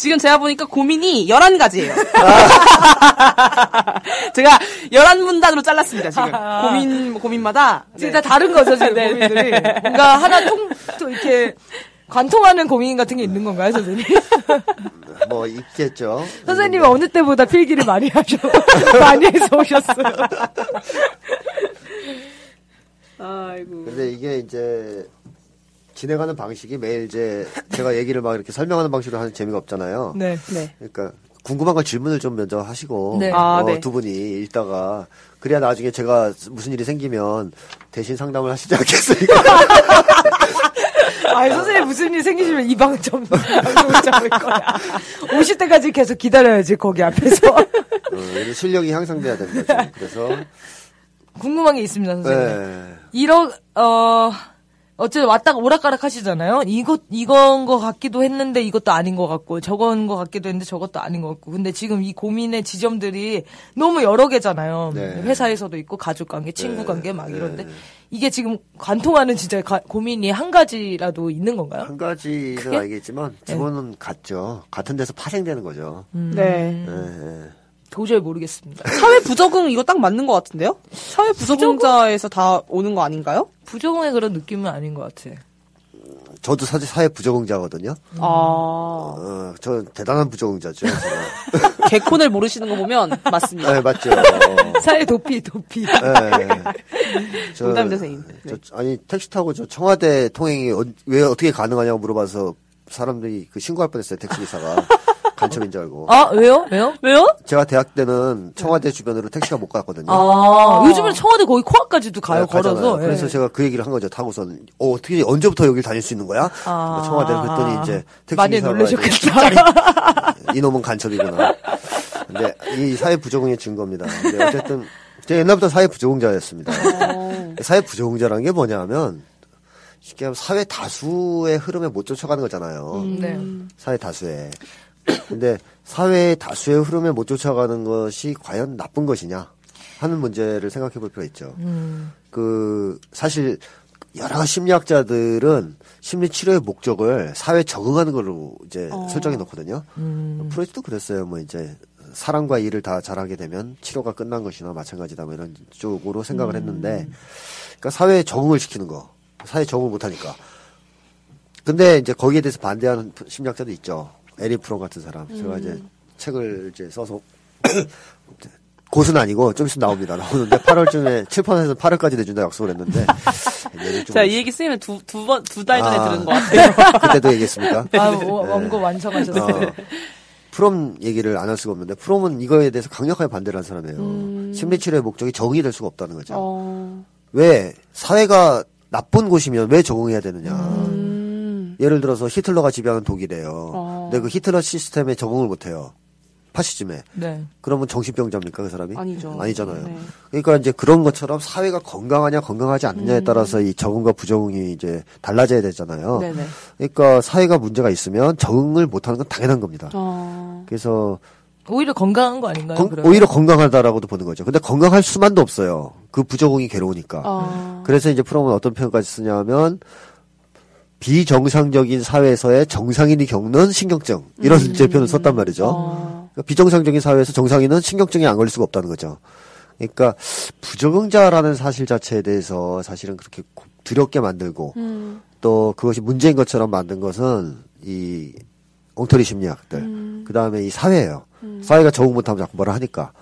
지금 제가 보니까 고민이 11가지예요. 제가 11문단으로 잘랐습니다, 지금. 고민, 고민마다. 진짜 다른 거죠 지금 네, 네. 고민들이. 뭔가 하나 통 또 이렇게 관통하는 고민 같은 게 있는 건가요, 선생님? 뭐 있겠죠. 선생님은 어느 때보다 필기를 많이 하셔 많이 해서 오셨어요. 아이고. 근데 이게 이제 진행하는 방식이 매일 이제 제가 얘기를 막 이렇게 설명하는 방식으로 하는 재미가 없잖아요. 네. 네. 그러니까 궁금한 거 질문을 좀 먼저 하시고 네. 아, 어, 네. 두 분이 읽다가 그래야 나중에 제가 무슨 일이 생기면 대신 상담을 하시지 않겠습니까? 아니 선생님 무슨 일 생기시면 이 방점 방송을 잡을 거야. 오실 때까지 계속 기다려야지 거기 앞에서. 어, 이런 실력이 향상돼야 되는 거죠. 그래서 궁금한 게 있습니다, 선생님. 네. 이러 어 어쨌든 왔다가 오락가락 하시잖아요. 이것 이건 거 같기도 했는데 이것도 아닌 것 같고 저건 거 같기도 했는데 저것도 아닌 것 같고. 근데 지금 이 고민의 지점들이 너무 여러 개잖아요. 네. 회사에서도 있고 가족 관계, 친구 네. 관계 막 이런데 네. 이게 지금 관통하는 진짜 가- 고민이 한 가지라도 있는 건가요? 한 가지는 크게? 알겠지만 기본은 같죠. 같은 데서 파생되는 거죠. 네. 네, 네. 도저히 모르겠습니다. 사회 부적응 이거 딱 맞는 것 같은데요? 사회 부적응자에서 다 오는 거 아닌가요? 부정의 그런 느낌은 아닌 것 같아. 저도 사실 사회 부적응자거든요. 아. 어, 저 대단한 부적응자죠. 제가. 개콘을 모르시는 거 보면 맞습니다. 네, 맞죠. 사회 도피 도피. 네. 저- 농담입니다, 선생님. 네. 저, 아니 택시 타고 저 청와대 통행이 어- 왜 어떻게 가능하냐고 물어봐서 사람들이 그 신고할 뻔했어요 택시 기사가 간첩인 줄 알고. 아 왜요? 왜요? 왜요? 제가 대학 때는 청와대 주변으로 택시가 못 갔거든요. 아 요즘은 청와대 거기 코앞까지도 가요 네, 가잖아요. 걸어서. 예. 그래서 제가 그 얘기를 한 거죠. 타고선 어, 어떻게 언제부터 여길 다닐 수 있는 거야? 아. 청와대를 그랬더니 이제 택시 많이 기사가 놀라셨겠다. 이놈은 간첩이구나. 근데 이 사회 부적응의 증거입니다. 근데 어쨌든 제가 옛날부터 사회 부적응자였습니다. 사회 부적응자라는 게 뭐냐면 쉽게 하면 사회 다수의 흐름에 못 쫓아가는 거잖아요. 네. 사회 다수에. 근데 사회 다수의 흐름에 못 쫓아가는 것이 과연 나쁜 것이냐 하는 문제를 생각해 볼 필요가 있죠. 그 사실 여러 심리학자들은 심리 치료의 목적을 사회 적응하는 걸로 이제 설정해 놓거든요. 프로이트도 그랬어요. 뭐 이제 사랑과 일을 다 잘하게 되면 치료가 끝난 것이나 마찬가지다 뭐 이런 쪽으로 생각을 했는데 그러니까 사회에 적응을 시키는 거 사회에 적응을 못 하니까 근데 이제 거기에 대해서 반대하는 심리학자도 있죠. 에리 프롬 같은 사람. 제가 이제 음. 책을 이제 써서 고수는 아니고 좀 있으면 나옵니다. 나오는데 8월쯤에 7%에서 8월까지 내준다 약속을 했는데 자, 이 얘기 쓰이면 두, 두 번, 두 달 전에 아. 들은 것 같아요. 그때도 얘기했습니까? 아, 워- 원고 완성하셨어요. 어, 프롬 얘기를 안 할 수가 없는데 프롬은 이거에 대해서 강력하게 반대를 한 사람이에요. 음. 심리치료의 목적이 적응이 될 수가 없다는 거죠. 어, 왜 사회가 나쁜 곳이면 왜 적응해야 되느냐. 음. 예를 들어서 히틀러가 지배하는 독일이에요. 어. 근데 그 히틀러 시스템에 적응을 못해요. 파시즘에. 네. 그러면 정신병자입니까 그 사람이? 아니죠. 아니잖아요. 네. 그러니까 이제 그런 것처럼 사회가 건강하냐 건강하지 않느냐에 따라서 이 적응과 부적응이 이제 달라져야 되잖아요. 음. 네네. 그러니까 사회가 문제가 있으면 적응을 못하는 건 당연한 겁니다. 어, 그래서 오히려 건강한 거 아닌가요? 건-? 오히려 건강하다라고도 보는 거죠. 근데 건강할 수만도 없어요. 그 부적응이 괴로우니까. 어, 그래서 이제 프롬은 어떤 표현까지 쓰냐면 비정상적인 사회에서의 정상인이 겪는 신경증 이런 이제 표현을 썼단 말이죠. 어, 그러니까 비정상적인 사회에서 정상인은 신경증이 안 걸릴 수가 없다는 거죠. 그러니까 부적응자라는 사실 자체에 대해서 사실은 그렇게 고- 두렵게 만들고 음, 또 그것이 문제인 것처럼 만든 것은 이 엉터리 심리학들 음. 그 다음에 이 사회예요. 사회가 적응 못하면 자꾸 뭐라 하니까.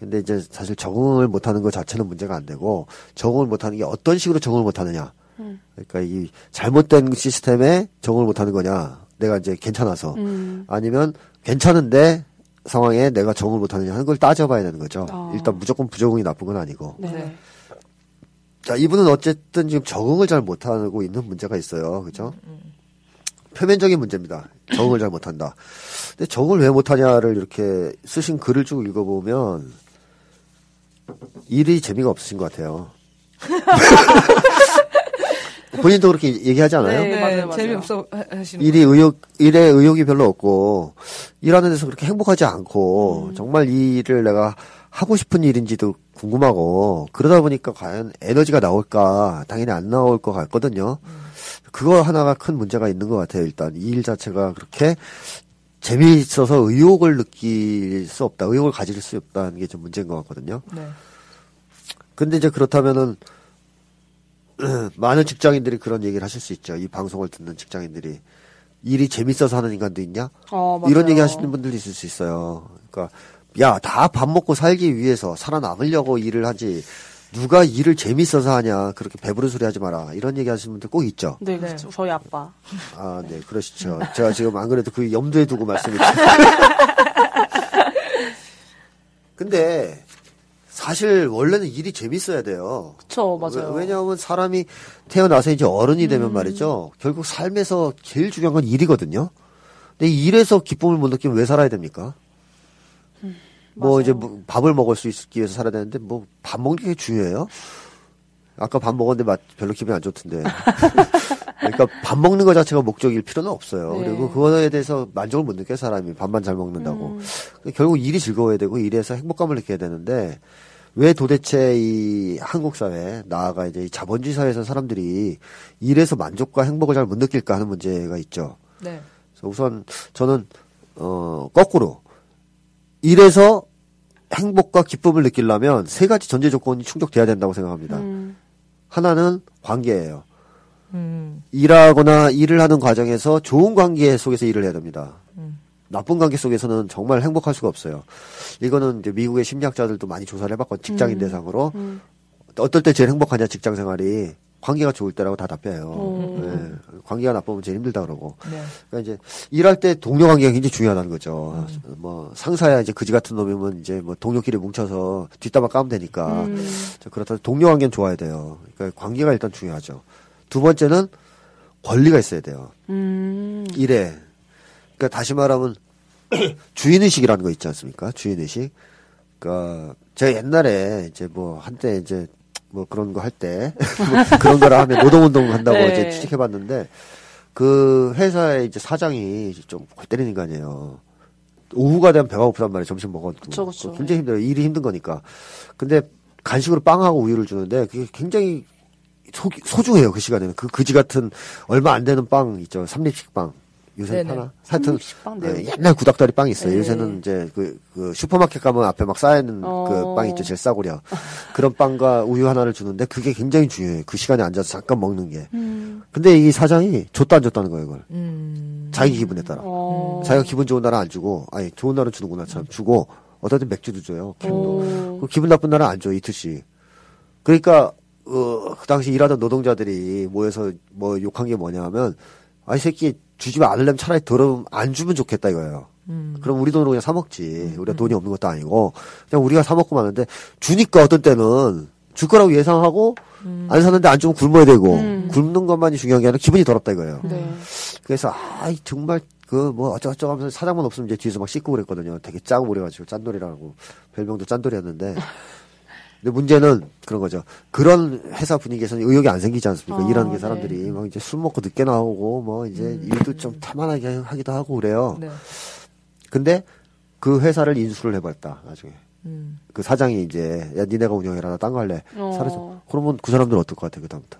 근데 이제 사실 적응을 못하는 것 자체는 문제가 안 되고 적응을 못하는 게 어떤 식으로 적응을 못하느냐. 음. 그러니까 이 잘못된 시스템에 적응을 못하는 거냐. 내가 이제 괜찮아서 음. 아니면 괜찮은데 상황에 내가 적응을 못하느냐 하는 걸 따져봐야 되는 거죠. 아. 일단 무조건 부적응이 나쁜 건 아니고. 네네. 자, 이분은 어쨌든 지금 적응을 잘 못하고 있는 문제가 있어요. 그죠? 표면적인 문제입니다. 적응을 잘 못한다. 근데 적응을 왜 못하냐를 이렇게 쓰신 글을 쭉 읽어보면 일이 재미가 없으신 것 같아요. 본인도 그렇게 얘기하지 않아요? 네, 맞아요, 맞아요. 재미없어 하- 하시는 일이 의욕, 일에 의욕이 별로 없고, 일하는 데서 그렇게 행복하지 않고, 음. 정말 이 일을 내가 하고 싶은 일인지도 궁금하고, 그러다 보니까 과연 에너지가 나올까, 당연히 안 나올 것 같거든요. 음. 그거 하나가 큰 문제가 있는 것 같아요, 일단. 이 일 자체가 그렇게 재미있어서 의욕을 느낄 수 없다, 의욕을 가질 수 없다는 게 좀 문제인 것 같거든요. 네. 근데 이제 그렇다면은 많은 직장인들이 그런 얘기를 하실 수 있죠. 이 방송을 듣는 직장인들이 일이 재밌어서 하는 인간도 있냐? 어. 이런 얘기 하시는 분들도 있을 수 있어요. 그러니까 야, 다 밥 먹고 살기 위해서 살아남으려고 일을 하지. 누가 일을 재밌어서 하냐. 그렇게 배부른 소리 하지 마라. 이런 얘기 하시는 분들 꼭 있죠. 네, 그렇죠. 저희 아빠. 아, 네, 그러시죠. 제가 지금 안 그래도 그 염두에 두고 말씀을. 근데 사실 원래는 일이 재밌어야 돼요. 그쵸, 맞아요. 왜, 냐하면 사람이 태어나서 이제 어른이 되면 말이죠. 결국 삶에서 제일 중요한 건 일이거든요. 근데 이 일에서 기쁨을 못 느끼면 왜 살아야 됩니까? 뭐 이제 뭐 밥을 먹을 수 있기 위해서 살아야 되는데 뭐 밥 먹는 게 중요해요? 아까 밥 먹었는데 맛 별로 기분이 안 좋던데. 그러니까 밥 먹는 것 자체가 목적일 필요는 없어요. 네. 그리고 그거에 대해서 만족을 못 느껴 사람이 밥만 잘 먹는다고. 근데 결국 일이 즐거워야 되고 일에서 행복감을 느껴야 되는데 왜 도대체 이 한국 사회 나아가 이제 이 자본주의 사회에서 사람들이 일에서 만족과 행복을 잘 못 느낄까 하는 문제가 있죠. 네. 그래서 우선 저는 어 거꾸로 일에서 행복과 기쁨을 느끼려면 세 가지 전제 조건이 충족돼야 된다고 생각합니다. 음, 하나는 관계예요. 음. 일하거나 일을 하는 과정에서 좋은 관계 속에서 일을 해야 됩니다. 음. 나쁜 관계 속에서는 정말 행복할 수가 없어요. 이거는 이제 미국의 심리학자들도 많이 조사를 해봤거든요. 직장인 대상으로. 음. 어떨 때 제일 행복하냐, 직장 생활이. 관계가 좋을 때라고 다 답해요. 오. 네. 관계가 나쁘면 제일 힘들다 그러고. 네. 그러니까 이제 일할 때 동료 관계가 굉장히 중요하다는 거죠. 뭐 상사야 이제 그지 같은 놈이면 이제 뭐 동료끼리 뭉쳐서 뒷담화 까면 되니까. 음. 자, 그렇다면 동료 관계는 좋아야 돼요. 그러니까 관계가 일단 중요하죠. 두 번째는 권리가 있어야 돼요. 음. 일에. 그러니까 다시 말하면 주인의식이라는 거 있지 않습니까? 주인의식. 그러니까 제가 옛날에 이제 뭐 한때 이제 뭐 그런 거 할 때 뭐 그런 거라 하면 노동운동 한다고 네. 이제 취직해봤는데 그 회사의 이제 사장이 좀 골 때리는 인간이에요. 오후가 되면 배가 고프단 말이에요. 점심 먹어도. 그쵸, 그쵸. 굉장히 힘들어요. 일이 힘든 거니까. 근데 간식으로 빵하고 우유를 주는데 그게 굉장히 소, 소중해요. 그 시간에는. 그 그지 같은 얼마 안 되는 빵 있죠. 삼립식 빵. 요새 네네. 파나? 하여튼 삼립식 빵? 네. 예, 옛날 구닥다리 빵이 있어요. 네. 요새는 이제 그, 그 슈퍼마켓 가면 앞에 막 쌓여있는 어. 그빵 있죠. 제일 싸구려. 그런 빵과 우유 하나를 주는데 그게 굉장히 중요해요. 그 시간에 앉아서 잠깐 먹는 게. 음. 근데 이 사장이 줬다 안 줬다는 거예요, 이걸. 음. 자기 기분에 따라. 어. 자기가 기분 좋은 날은 안 주고, 아니, 좋은 날은 주는구나, 참. 주고, 어떨 땐 맥주도 줘요, 기분도. 어. 그 기분 나쁜 날은 안 줘, 이틀씩. 그러니까, 어, 그 당시 일하던 노동자들이 모여서 뭐 욕한 게 뭐냐 하면, 아, 이 새끼 주지 않으려면 차라리 더러움 안 주면 좋겠다 이거예요. 음. 그럼 우리 돈으로 그냥 사 먹지. 우리가 돈이 없는 것도 아니고, 그냥 우리가 사 먹고 마는데, 주니까 어떤 때는 줄 거라고 예상하고, 안 사는데 안 주면 굶어야 되고, 음. 굶는 것만이 중요한 게 아니라 기분이 더럽다 이거예요. 네. 그래서 아이 정말 그 뭐 어쩌고저쩌고 하면서 사장만 없으면 이제 뒤에서 막 씻고 그랬거든요. 되게 짜고 그래가지고 짠돌이라고 별명도 짠돌이었는데. 근데 문제는 그런 거죠. 그런 회사 분위기에서는 의욕이 안 생기지 않습니까? 아, 일하는 게 네. 사람들이 막 이제 술 먹고 늦게 나오고 뭐 이제 일도 좀 타만하게 하기도 하고 그래요. 네. 근데 그 회사를 인수를 해버렸다 나중에. 음. 그 사장이 이제 야 니네가 운영해라 나 딴 거 할래 어. 사라져. 그러면 그 사람들은 어떨 것 같아 그 다음부터.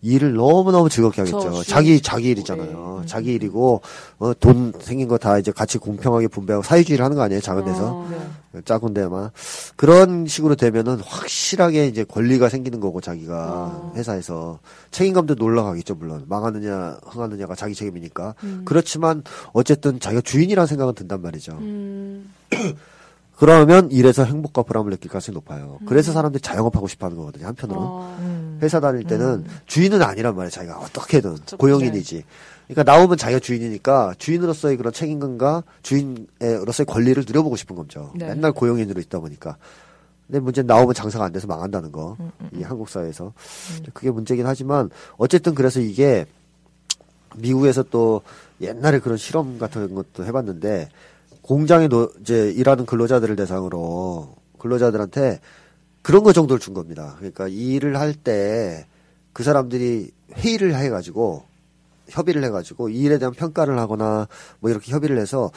일을 너무너무 즐겁게 하겠죠. 자기 자기 일이잖아요. 자기 일이고 어, 돈 생긴 거 다 이제 같이 공평하게 분배하고 사회주의를 하는 거 아니에요. 작은 데서 어. 네. 작은 데만 그런 식으로 되면은 확실하게 이제 권리가 생기는 거고 자기가 어. 회사에서 책임감도 놀라가겠죠. 물론 망하느냐 흥하느냐가 자기 책임이니까 음. 그렇지만 어쨌든 자기가 주인이라는 생각은 든단 말이죠. 음. 그러면 일에서 행복과 보람을 느낄 가능성이 높아요. 그래서 사람들이 자영업하고 싶어 하는 거거든요, 한편으로는. 어. 음. 회사 다닐 때는 주인은 아니란 말이에요, 자기가. 어떻게든. 그쵸, 고용인이지. 그러니까 나오면 자기가 주인이니까 주인으로서의 그런 책임감과 주인으로서의 권리를 누려보고 싶은 거죠. 네. 맨날 고용인으로 있다 보니까. 근데 문제는 나오면 장사가 안 돼서 망한다는 거. 이 한국 사회에서. 그게 문제긴 하지만 어쨌든 그래서 이게 미국에서 또 옛날에 그런 실험 같은 것도 해봤는데 공장에 노, 이제 일하는 근로자들을 대상으로 근로자들한테 그런 거 정도를 준 겁니다. 그러니까 이 일을 할 때 그 사람들이 회의를 해가지고 협의를 해가지고 이 일에 대한 평가를 하거나 뭐 이렇게 협의를 해서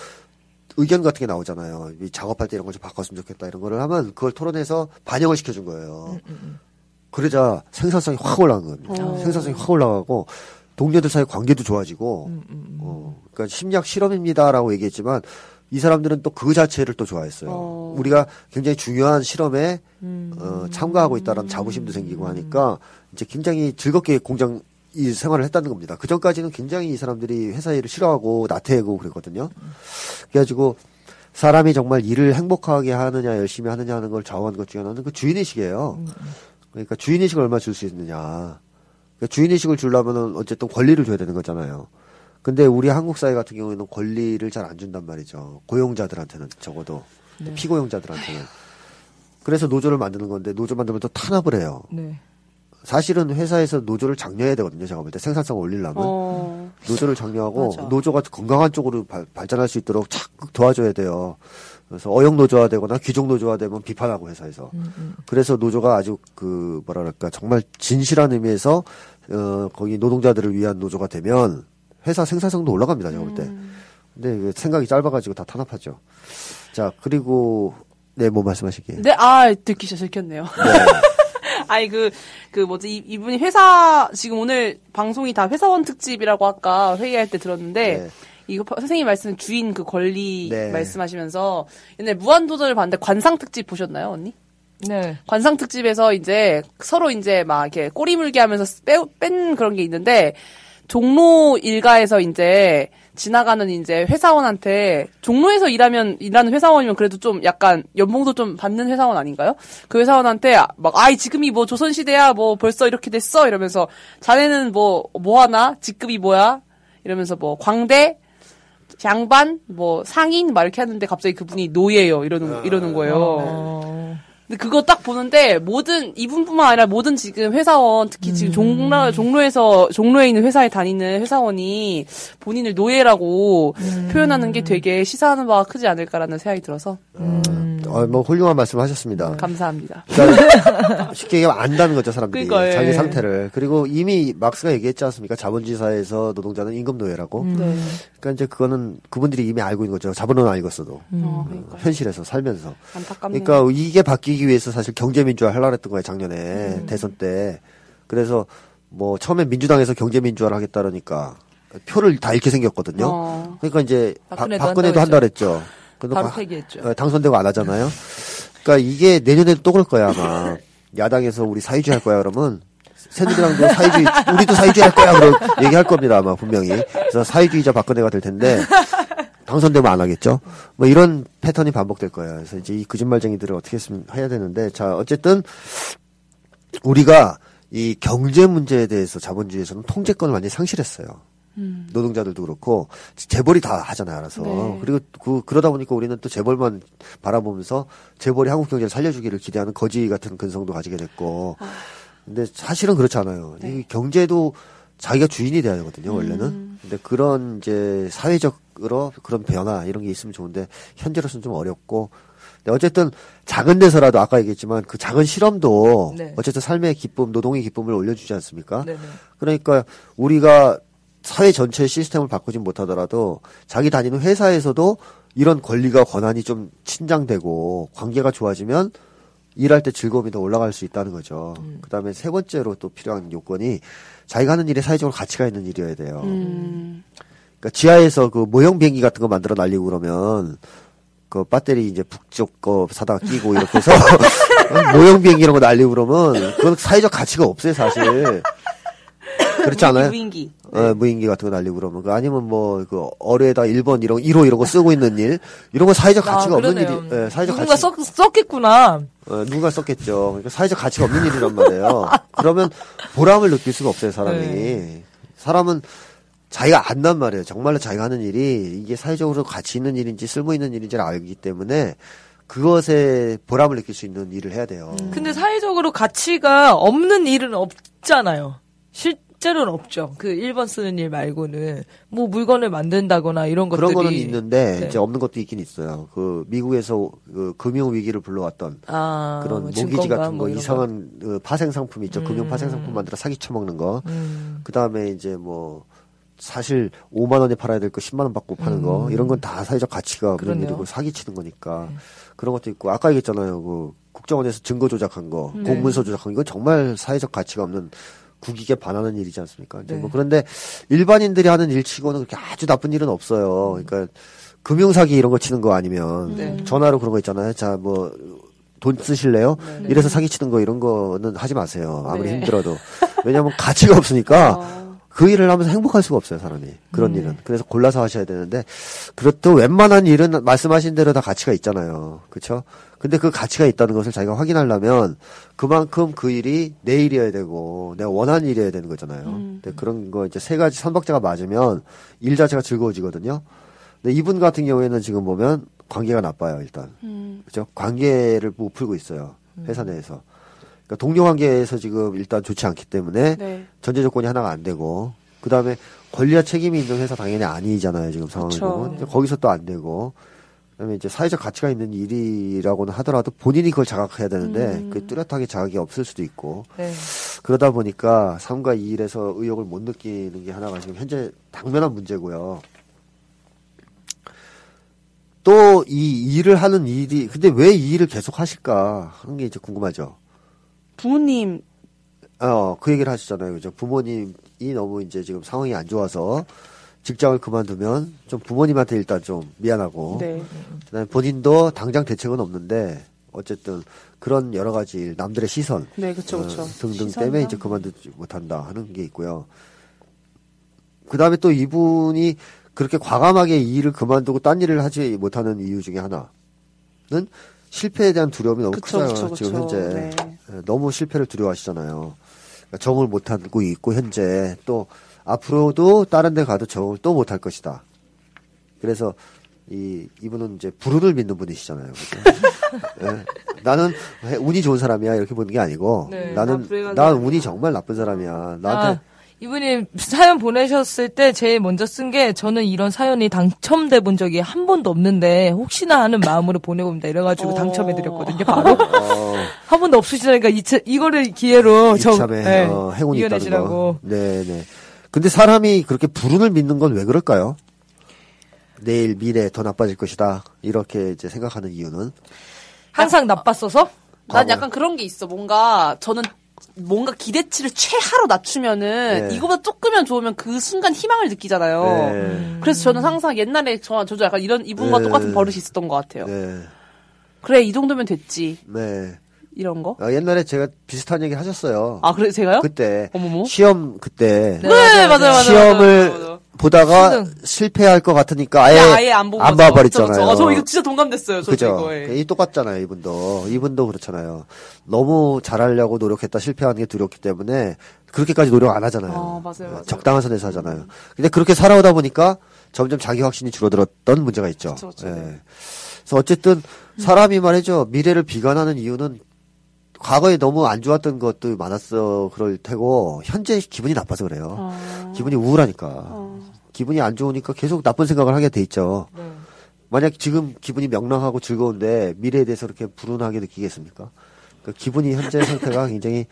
의견 같은 게 나오잖아요. 이 작업할 때 이런 걸 좀 바꿨으면 좋겠다 이런 거를 하면 그걸 토론해서 반영을 시켜준 거예요. 그러자 생산성이 확 올라간 겁니다. 어. 생산성이 확 올라가고 동료들 사이 관계도 좋아지고 음, 음, 음. 어, 그러니까 심리학 실험입니다라고 얘기했지만 이 사람들은 또 그 자체를 또 좋아했어요. 어. 우리가 굉장히 중요한 실험에 음. 어, 참가하고 있다는 자부심도 생기고 하니까 이제 굉장히 즐겁게 공장 이 생활을 했다는 겁니다. 그 전까지는 굉장히 이 사람들이 회사 일을 싫어하고 나태하고 그랬거든요. 그래가지고 사람이 정말 일을 행복하게 하느냐 열심히 하느냐 하는 걸 좌우하는 것 중에 하나는 그 주인의식이에요. 그러니까 주인의식을 얼마나 줄수 있느냐. 그러니까 주인의식을 주려면은 어쨌든 권리를 줘야 되는 거잖아요. 근데 우리 한국 사회 같은 경우에는 권리를 잘 안 준단 말이죠. 고용자들한테는 적어도 피고용자들한테는. 그래서 노조를 만드는 건데 노조 만들면 또 탄압을 해요. 네. 사실은 회사에서 노조를 장려해야 되거든요. 제가 볼 때 생산성을 올리려면 어. 노조를 장려하고 맞아. 노조가 건강한 쪽으로 발, 발전할 수 있도록 적극 도와줘야 돼요. 그래서 어용 노조화 되거나 귀족 노조화 되면 비판하고 회사에서. 그래서 노조가 아주 그 뭐라 그럴까 정말 진실한 의미에서 어 거기 노동자들을 위한 노조가 되면 회사 생산성도 올라갑니다. 제가 볼 때. 근데 그 생각이 짧아가지고 다 탄압하죠. 자 그리고 네뭐 말씀하시기에. 네, 아, 듣기 진짜 들켰네요. 아니, 그, 그 뭐지, 이, 이분이 회사, 지금 오늘 방송이 다 회사원 특집이라고 아까 회의할 때 들었는데, 네. 이거 파- 선생님 말씀 주인 그 권리 네. 말씀하시면서, 옛날 무한도전을 봤는데 관상 특집 보셨나요, 언니? 네. 관상 특집에서 이제 서로 이제 막 이렇게 꼬리 물게 하면서 빼, 뺀 그런 게 있는데 종로 일가에서 이제 지나가는 이제 회사원한테 종로에서 일하면 일하는 회사원이면 그래도 좀 약간 연봉도 좀 받는 회사원 아닌가요? 그 회사원한테 막 아이 지금이 뭐 조선 시대야 뭐 벌써 이렇게 됐어 이러면서 자네는 뭐 뭐 하나 직급이 뭐야 이러면서 뭐 광대 양반 뭐 상인 막 이렇게 하는데 갑자기 그분이 노예요 이러는 이러는 거예요. 어. 근데 그거 딱 보는데 모든 이분뿐만 아니라 모든 지금 회사원 특히 지금 종로 종로에서 종로에 있는 회사에 다니는 회사원이 본인을 노예라고 표현하는 게 되게 시사하는 바가 크지 않을까라는 생각이 들어서. 어, 뭐 훌륭한 말씀하셨습니다. 감사합니다. 그러니까 쉽게 얘기하면 안다는 거죠 사람들이. 그러니까, 예. 자기 상태를. 그리고 이미 막스가 얘기했지 않습니까? 자본주의 사회에서 노동자는 임금 노예라고. 네. 그러니까 이제 그거는 그분들이 이미 알고 있는 거죠. 자본은 안 읽었어도. 어, 그러니까 현실에서 살면서. 안타깝네요. 그러니까 이게 바뀌기 위해서 사실 경제민주화 하려고 했던 거예요 작년에 대선 때 그래서 뭐 처음에 민주당에서 경제민주화를 하겠다 그러니까 표를 다 잃게 생겼거든요 어. 그러니까 이제 박- 박근혜도 박근혜도 한다고 한다 그랬죠 바로 바- 폐기했죠. 어, 당선되고 안 하잖아요. 그러니까 이게 내년에도 또 그럴 거야 아마. 야당에서 우리 사회주의 할 거야 그러면 새누리당도 사회주의, 우리도 사회주의 할 거야. 그런 얘기할 겁니다. 아마 분명히. 그래서 사회주의자 박근혜가 될 텐데, 당선되면 안 하겠죠. 뭐 이런 패턴이 반복될 거예요. 그래서 이제 이 거짓말쟁이들을 어떻게 했으면 해야 되는데, 자, 어쨌든, 우리가 이 경제 문제에 대해서 자본주의에서는 통제권을 완전히 상실했어요. 노동자들도 그렇고 재벌이 다 하잖아요, 알아서. 네. 그리고 그 그러다 보니까 우리는 또 재벌만 바라보면서 재벌이 한국 경제를 살려주기를 기대하는 거지 같은 근성도 가지게 됐고. 근데 사실은 그렇지 않아요. 이 경제도 자기가 주인이 돼야 되거든요, 원래는. 근데 그런 이제 사회적 으로 그런 변화 이런 게 있으면 좋은데 현재로서는 좀 어렵고. 근데 어쨌든 작은 데서라도 아까 얘기했지만 그 작은 실험도 네. 어쨌든 삶의 기쁨, 노동의 기쁨을 올려주지 않습니까? 네네. 그러니까 우리가 사회 전체의 시스템을 바꾸진 못하더라도 자기 다니는 회사에서도 이런 권리가 권한이 좀 친장되고 관계가 좋아지면 일할 때 즐거움이 더 올라갈 수 있다는 거죠. 그다음에 세 번째로 또 필요한 요건이 자기가 하는 일에 사회적으로 가치가 있는 일이어야 돼요. 음. 그러니까 지하에서 그 모형 비행기 같은 거 만들어 날리고 그러면 그 배터리 이제 북쪽 거 사다가 끼고 이렇게 해서 모형 비행기 이런 거 날리고 그러면 그건 사회적 가치가 없어요 사실. 그렇지 않아요? 무인기. 어, 무인기 같은 거 날리고 그러면 그 아니면 뭐 그 어뢰에다 1번 이런 1호 이런 거 쓰고 있는 일 이런 거 사회적 가치가 아, 없는. 일이 예, 사회적 누군가 가치 썼, 썼겠구나. 어, 누가 썼겠죠. 그러니까 사회적 가치가 없는 일이란 말이에요. 그러면 보람을 느낄 수가 없어요, 사람이. 네. 사람은 자기가 안단 말이에요. 정말로 자기가 하는 일이 이게 사회적으로 가치 있는 일인지 쓸모 있는 일인지를 알기 때문에 그것에 보람을 느낄 수 있는 일을 해야 돼요. 근데 사회적으로 가치가 없는 일은 없잖아요. 실제로는 없죠. 그 1번 쓰는 일 말고는 뭐 물건을 만든다거나 이런 것들이 그런 거는 있는데 네. 이제 없는 것도 있긴 있어요. 그 미국에서 그 금융 위기를 불러왔던 아, 그런 뭐 모기지 같은 뭐 거 이런 이상한 그 파생 상품 있죠. 금융 음. 파생 상품 만들어 사기 쳐먹는 거. 음. 그 다음에 이제 뭐 사실 5만 원에 팔아야 될 거 10만 원 받고 파는 거 이런 건 다 사회적 가치가 없는 음. 그러네요. 일이고 사기 치는 거니까 그런 것도 있고 아까 얘기했잖아요. 그 국정원에서 증거 조작한 거, 네. 공문서 조작한 거 정말 사회적 가치가 없는 국익에 반하는 일이지 않습니까? 이제 네. 뭐 그런데 일반인들이 하는 일치고는 그렇게 아주 나쁜 일은 없어요. 그러니까 금융 사기 이런 거 치는 거 아니면 네. 전화로 그런 거 있잖아요. 자, 뭐 돈 쓰실래요? 이래서 사기 치는 거 이런 거는 하지 마세요. 아무리 네. 힘들어도. 왜냐하면 가치가 없으니까 어. 그 일을 하면서 행복할 수가 없어요, 사람이. 그런 음. 일은. 그래서 골라서 하셔야 되는데, 그렇도 웬만한 일은 말씀하신 대로 다 가치가 있잖아요. 그쵸? 근데 그 가치가 있다는 것을 자기가 확인하려면 그만큼 그 일이 내 일이어야 되고, 내가 원하는 일이어야 되는 거잖아요. 근데 그런 거 이제 세 가지 선박자가 맞으면 일 자체가 즐거워지거든요. 근데 이분 같은 경우에는 지금 보면 관계가 나빠요, 일단. 음. 그죠? 관계를 못 풀고 있어요. 회사 내에서. 그러니까 동료 관계에서 지금 일단 좋지 않기 때문에 네. 전제 조건이 하나가 안 되고 그 다음에 권리와 책임이 있는 회사 당연히 아니잖아요 지금 상황을. 보면 이제 거기서 또 안 되고 그다음에 이제 사회적 가치가 있는 일이라고는 하더라도 본인이 그걸 자각해야 되는데 그 뚜렷하게 자각이 없을 수도 있고 네. 그러다 보니까 삶과 이 일에서 의욕을 못 느끼는 게 하나가 지금 현재 당면한 문제고요. 또 이 일을 하는 일이 근데 왜 이 일을 계속 하실까 하는 게 이제 궁금하죠. 부모님 어, 그 얘기를 하시잖아요. 그죠? 부모님이 너무 이제 지금 상황이 안 좋아서 직장을 그만두면 좀 부모님한테 일단 좀 미안하고 네. 그다음에 본인도 당장 대책은 없는데 어쨌든 그런 여러 가지 일, 남들의 시선 네, 그쵸, 그쵸. 어, 등등 시선이랑. 때문에 이제 그만두지 못한다 하는 게 있고요. 그다음에 또 이분이 그렇게 과감하게 이 일을 그만두고 딴 일을 하지 못하는 이유 중에 하나는 실패에 대한 두려움이 너무 그쵸, 크잖아요. 지금. 현재 네. 예, 너무 실패를 두려워하시잖아요. 그러니까 적응을 못하고 있고 현재 또 앞으로도 다른 데 가도 적응을 또 못할 것이다. 그래서 이 이분은 이제 불운을 믿는 분이시잖아요. 예. 나는 해- 운이 좋은 사람이야 이렇게 보는 게 아니고 네, 나는 난. 운이 정말 나쁜 사람이야. 나한테 아, 이분이 사연 보내셨을 때 제일 먼저 쓴 게 저는 이런 사연이 당첨돼 본 적이 한 번도 없는데 혹시나 하는 마음으로 보내봅니다. 이래가지고 어. 당첨해 드렸거든요. 바로 어, 한 번도 없으시다니까 이, 이거를 기회로 저 이참에 네, 어, 행운이. 이겨내시라고. 네 네. 근데 사람이 그렇게 불운을 믿는 건 왜 그럴까요? 내일 미래 더 나빠질 것이다 이렇게 이제 생각하는 이유는 항상 나빴어서 난 과거. 약간 그런 게 있어. 뭔가 저는 뭔가 기대치를 최하로 낮추면은 네. 이거보다 조금만 좋으면 그 순간 희망을 느끼잖아요. 네. 그래서 저는 항상 옛날에 저 저도 약간 이런 이분과 네. 똑같은 버릇이 있었던 것 같아요. 네. 그래 이 정도면 됐지. 네. 이런 거? 아, 옛날에 제가 비슷한 얘기 하셨어요. 아, 그래, 제가요? 그때 어머머. 시험 그때 네, 맞아요, 맞아요. 시험을 맞아요, 맞아요. 보다가 수능. 실패할 것 같으니까 아예, 아예 안 보고 안 봐버렸잖아요. 아, 저 이거 진짜 동감됐어요. 저 그죠? 이거에. 이 똑같잖아요, 이분도. 이분도 그렇잖아요. 너무 잘하려고 노력했다 실패하는 게 두렵기 때문에 그렇게까지 노력 안 하잖아요. 아, 맞아요, 맞아요. 적당한 선에서 하잖아요. 근데 그렇게 살아오다 보니까 점점 자기 확신이 줄어들었던 문제가 있죠. 그쵸, 예. 네. 그래서 어쨌든 사람이 말이죠. 미래를 비관하는 이유는 과거에 너무 안 좋았던 것도 많았어 그럴 테고 현재 기분이 나빠서 그래요. 아. 기분이 우울하니까. 어. 기분이 안 좋으니까 계속 나쁜 생각을 하게 돼 있죠. 네. 만약 지금 기분이 명랑하고 즐거운데 미래에 대해서 이렇게 불운하게 느끼겠습니까? 그 기분이 현재 상태가 굉장히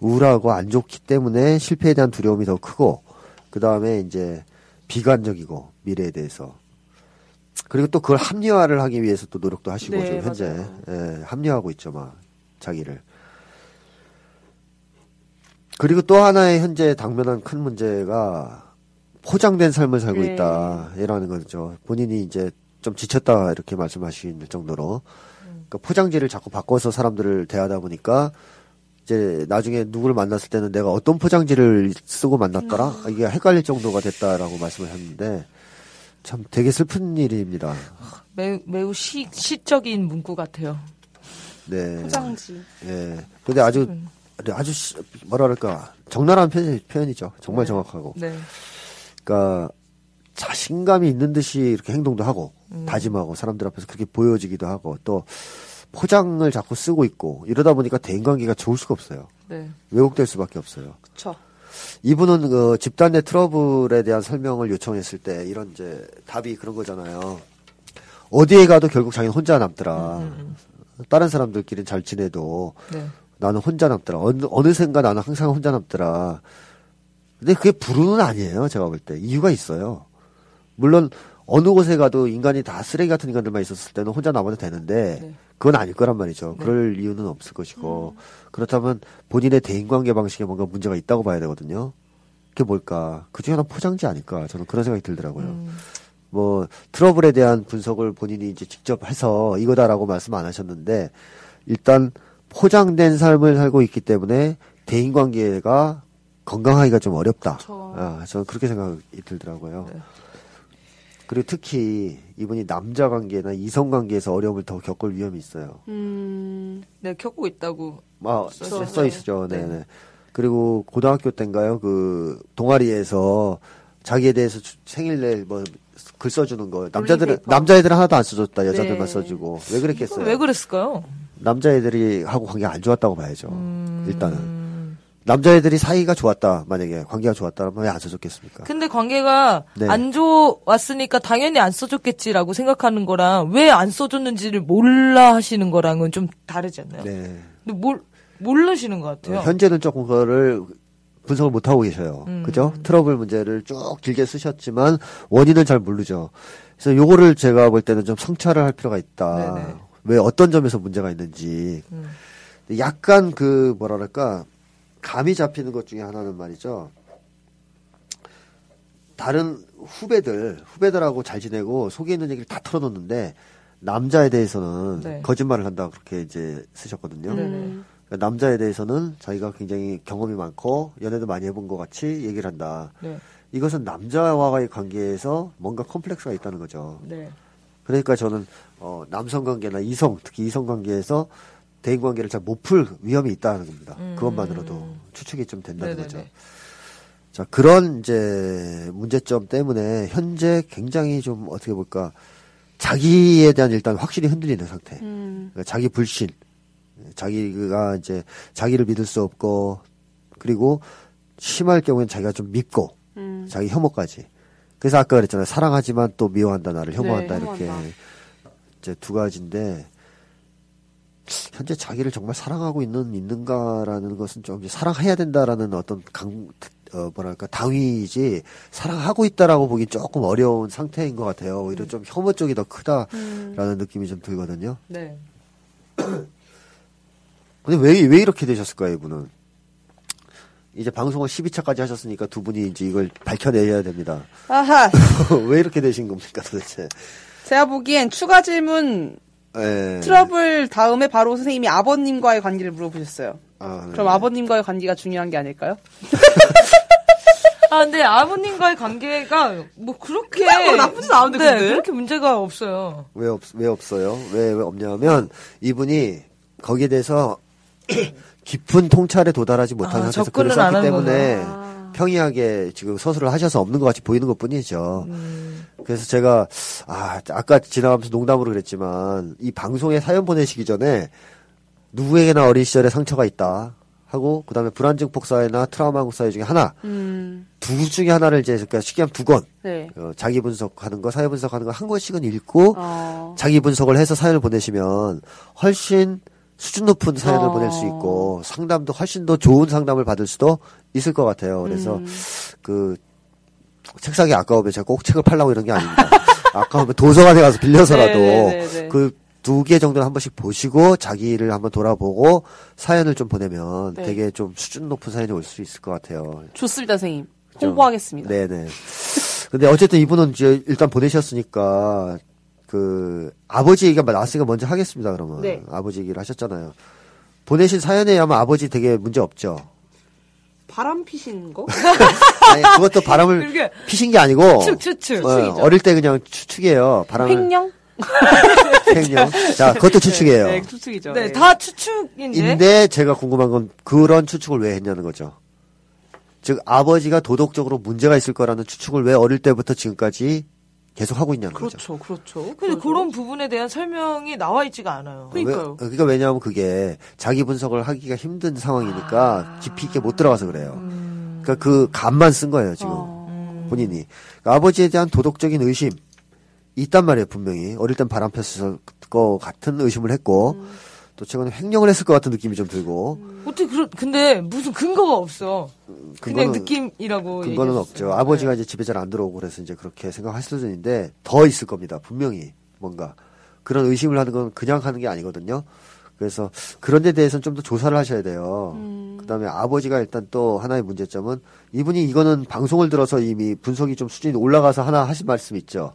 우울하고 안 좋기 때문에 실패에 대한 두려움이 더 크고 그 다음에 이제 비관적이고 미래에 대해서 그리고 또 그걸 합리화를 하기 위해서 또 노력도 하시고 네, 지금 현재. 예, 합리화하고 있죠, 막 자기를. 그리고 또 하나의 현재 당면한 큰 문제가 포장된 삶을 살고 네. 있다라는 거죠. 본인이 이제 좀 지쳤다 이렇게 말씀하실 정도로 그러니까 포장지를 자꾸 바꿔서 사람들을 대하다 보니까 이제 나중에 누구를 만났을 때는 내가 어떤 포장지를 쓰고 만났더라 이게 헷갈릴 정도가 됐다라고 말씀을 했는데 참 되게 슬픈 일입니다. 매우, 매우 시, 시적인 문구 같아요. 네. 포장지. 예. 근데 아주 아주 시- 뭐라 그럴까 적나라한 표현, 표현이죠. 정말 정확하고. 네. 그러니까 자신감이 있는 듯이 이렇게 행동도 하고 다짐하고 사람들 앞에서 그렇게 보여지기도 하고 또 포장을 자꾸 쓰고 있고 이러다 보니까 대인관계가 좋을 수가 없어요. 네. 왜곡될 수밖에 없어요. 그쵸. 이분은 그 집단 내 트러블에 대한 설명을 요청했을 때 이런 이제 답이 그런 거잖아요. 어디에 가도 결국 자기는 혼자 남더라. 다른 사람들끼리는 잘 지내도 네. 나는 혼자 남더라. 어느, 어느샌가 나는 항상 혼자 남더라. 근데 그게 불운은 아니에요. 제가 볼 때. 이유가 있어요. 물론 어느 곳에 가도 인간이 다 쓰레기 같은 인간들만 있었을 때는 혼자 남아도 되는데 네. 그건 아닐 거란 말이죠. 그럴 이유는 없을 것이고 그렇다면 본인의 대인관계 방식에 뭔가 문제가 있다고 봐야 되거든요. 그게 뭘까? 그 중에 하나 포장지 아닐까? 저는 그런 생각이 들더라고요. 뭐 트러블에 대한 분석을 본인이 이제 직접 해서 이거다라고 말씀 안 하셨는데 일단 포장된 삶을 살고 있기 때문에 대인 관계가 건강하기가 좀 어렵다. 그쵸. 아, 저는 그렇게 생각이 들더라고요. 네. 그리고 특히 이분이 남자 관계나 이성 관계에서 어려움을 더 겪을 위험이 있어요. 음, 네, 겪고 있다고. 아, 써 있죠. 네. 네네. 그리고 고등학교 때인가요? 그 동아리에서 자기에 대해서 주- 생일날 뭐 글 써주는 거 남자들은 롤링페이퍼. 남자애들은 하나도 안 써줬다 여자들만 네. 써주고 왜 그랬겠어요? 왜 그랬을까요? 남자애들이 하고 관계가 안 좋았다고 봐야죠. 음. 일단은 남자애들이 사이가 좋았다 만약에 관계가 좋았다면 왜 안 써줬겠습니까? 근데 관계가 네. 안 좋았으니까 당연히 안 써줬겠지라고 생각하는 거랑 왜 안 써줬는지를 몰라 하시는 거랑은 좀 다르지 않나요? 네. 근데 몰, 모르시는 것 같아요. 어, 현재는 조금 그거를 분석을 못 하고 계셔요. 음. 그죠? 트러블 문제를 쭉 길게 쓰셨지만 원인을 잘 모르죠. 그래서 요거를 제가 볼 때는 좀 성찰을 할 필요가 있다. 네네. 왜 어떤 점에서 문제가 있는지. 음. 약간 그 뭐라 그럴까 감이 잡히는 것 중에 하나는 말이죠. 다른 후배들 후배들하고 잘 지내고 속에 있는 얘기를 다 털어놓는데 남자에 대해서는 네. 거짓말을 한다 그렇게 이제 쓰셨거든요. 네네. 음, 그러니까 남자에 대해서는 자기가 굉장히 경험이 많고 연애도 많이 해본 것 같이 얘기를 한다. 네. 이것은 남자와의 관계에서 뭔가 컴플렉스가 있다는 거죠. 네. 그러니까 저는 어, 남성 관계나 이성 특히 이성 관계에서 대인 관계를 잘 못 풀 위험이 있다는 겁니다. 음. 그것만으로도 추측이 좀 된다는 네네네. 거죠. 자 그런 이제 문제점 때문에 현재 굉장히 좀 어떻게 볼까 자기에 대한 일단 확실히 흔들리는 상태. 음, 그러니까 자기 불신, 자기가 이제 자기를 믿을 수 없고 그리고 심할 경우엔 자기가 좀 밉고 음. 자기 혐오까지. 그래서 아까 그랬잖아요. 사랑하지만 또 미워한다 나를 혐오한다 네, 이렇게 혐오한다. 이제 두 가지인데 현재 자기를 정말 사랑하고 있는 있는가라는 것은 좀 사랑해야 된다라는 어떤 강 어, 뭐랄까 당위이지 사랑하고 있다라고 보기 조금 어려운 상태인 것 같아요. 오히려 좀 혐오 쪽이 더 크다라는 느낌이 좀 들거든요. 네. 근데 왜, 왜 이렇게 되셨을까요, 이분은? 이제 방송을 12차까지 하셨으니까 두 분이 이제 이걸 밝혀내야 됩니다. 아하. 왜 이렇게 되신 겁니까, 도대체? 제가 보기엔 추가 질문 예. 트러블 다음에 바로 선생님이 아버님과의 관계를 물어보셨어요. 아, 네. 그럼 아버님과의 관계가 중요한 게 아닐까요? 아, 근데 아버님과의 관계가 뭐 그렇게 뭐 나쁘진 않은데, 네, 근데? 그렇게 문제가 없어요. 왜, 없, 왜 없어요? 왜, 왜 없냐면, 이분이 거기에 대해서 깊은 통찰에 도달하지 못한 아, 상태에서 글을 안 썼기 한 때문에 거구나. 평이하게 지금 서술을 하셔서 없는 것 같이 보이는 것 뿐이죠. 음. 그래서 제가, 아, 아까 지나가면서 농담으로 그랬지만, 이 방송에 사연 보내시기 전에 누구에게나 어린 시절에 상처가 있다. 하고, 그 다음에 불안증 폭 사회나 트라우마 항목 사회 중에 하나, 음, 두 중에 하나를 이제, 그러니까 쉽게 하면 두 권, 네. 어, 자기 분석하는 거, 사회 분석하는 거 한 권씩은 읽고, 어, 자기 분석을 해서 사연을 보내시면 훨씬 수준 높은 사연을 어. 보낼 수 있고 상담도 훨씬 더 좋은 상담을 받을 수도 있을 것 같아요. 그래서 음. 그 책상이 아까우면 제가 꼭 책을 팔라고 이런 게 아닙니다. 아까우면 도서관에 가서 빌려서라도 네, 네, 네, 네. 그두 개 정도는 한 번씩 보시고 자기를 한번 돌아보고 사연을 좀 보내면 네. 되게 좀 수준 높은 사연이 올 수 있을 것 같아요. 좋습니다, 선생님. 좀- 홍보하겠습니다. 네네. 근데 어쨌든 이분은 이제 일단 보내셨으니까 그 아버지 얘기가 나왔으니까 먼저 하겠습니다. 그러면 네. 아버지 얘기를 하셨잖아요. 보내신 사연에 아마 아버지 되게 문제 없죠. 바람 피신 거? 아니, 그것도 바람을. 피신 게 아니고 추측, 추측. 어, 추측이죠. 어릴 때 그냥 추측이에요. 바람을 횡령? 횡령. 자, 그것도 추측이에요. 네, 추측이죠. 네, 다 추측인데. 인데 제가 궁금한 건 그런 추측을 왜 했냐는 거죠. 즉 아버지가 도덕적으로 문제가 있을 거라는 추측을 왜 어릴 때부터 지금까지 계속 하고 있냐는 거죠. 그렇죠, 그렇죠. 근데 그런 부분에 대한 설명이 나와 있지가 않아요. 그러니까요. 왜, 그러니까 왜냐하면 그게 자기 분석을 하기가 힘든 상황이니까 깊이 있게 못 들어가서 그래요. 그러니까 그 감만 쓴 거예요 지금 어. 본인이. 그러니까 아버지에 대한 도덕적인 의심 있단 말이에요 분명히 어릴 땐 바람 폈을 것 같은 의심을 했고 또 최근에 횡령을 했을 것 같은 느낌이 좀 들고 어떻게 그런 근데 무슨 근거가 없어. 그냥 근거는- 느낌이라고. 근거는. 없죠. 아버지가 이제 집에 잘 안 들어오고 그래서 이제 그렇게 생각하실 수도 있는데 더 있을 겁니다. 분명히 뭔가 그런 의심을 하는 건 그냥 하는 게 아니거든요. 그래서 그런 데 대해서는 좀 더 조사를 하셔야 돼요. 그다음에 아버지가 일단 또 하나의 문제점은 이분이 이거는 방송을 들어서 이미 분석이 좀 수준이 올라가서 하나 하신 말씀 있죠.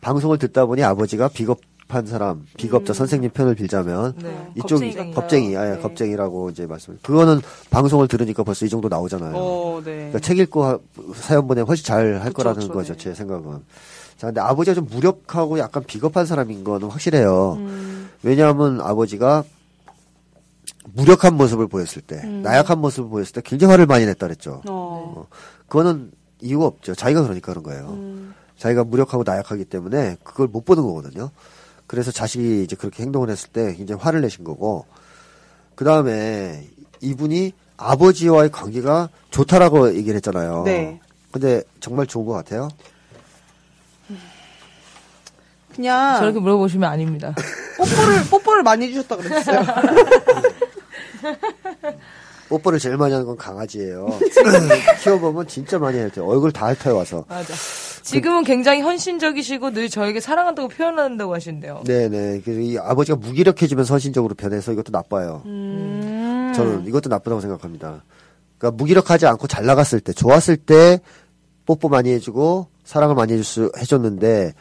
방송을 듣다 보니 아버지가 비겁 한 사람, 비겁자 선생님 편을 빌자면 네. 이쪽이? 겁쟁이, 아, 네. 겁쟁이라고 이제 말씀. 그거는 방송을 들으니까 벌써 이 정도 나오잖아요. 어, 네. 그러니까 책 읽고 하- 사연 보내면 훨씬 잘 할 거라는 그쵸, 거죠, 네. 제 생각은. 자, 근데 아버지가 좀 무력하고 약간 비겁한 사람인 거는 확실해요. 음, 왜냐하면 아버지가 무력한 모습을 보였을 때, 음. 나약한 모습을 보였을 때 굉장히 화를 많이 냈다 그랬죠. 어. 그거는 이유가 없죠. 자기가 그러니까 그런 거예요. 음, 자기가 무력하고 나약하기 때문에 그걸 못 보는 거거든요. 그래서 자식이 이제 그렇게 행동을 했을 때 굉장히 화를 내신 거고, 그 다음에 이분이 아버지와의 관계가 좋다라고 얘기를 했잖아요. 네. 근데 정말 좋은 것 같아요. 그냥 저렇게 물어보시면 아닙니다. 뽀뽀를 뽀뽀를 많이 해주셨다 그랬어요. 뽀뽀를 제일 많이 하는 건 강아지예요. 키워보면 진짜 많이 할 때 얼굴 다 핥아요 와서. 맞아. 지금은 굉장히 헌신적이시고 늘 저에게 사랑한다고 표현한다고 하신대요. 네네. 그래서 이 아버지가 무기력해지면 선신적으로 변해서 이것도 나빠요. 음. 저는 이것도 나쁘다고 생각합니다. 그러니까 무기력하지 않고 잘 나갔을 때, 좋았을 때 뽀뽀 많이 해주고 사랑을 많이 해줄 수 해줬는데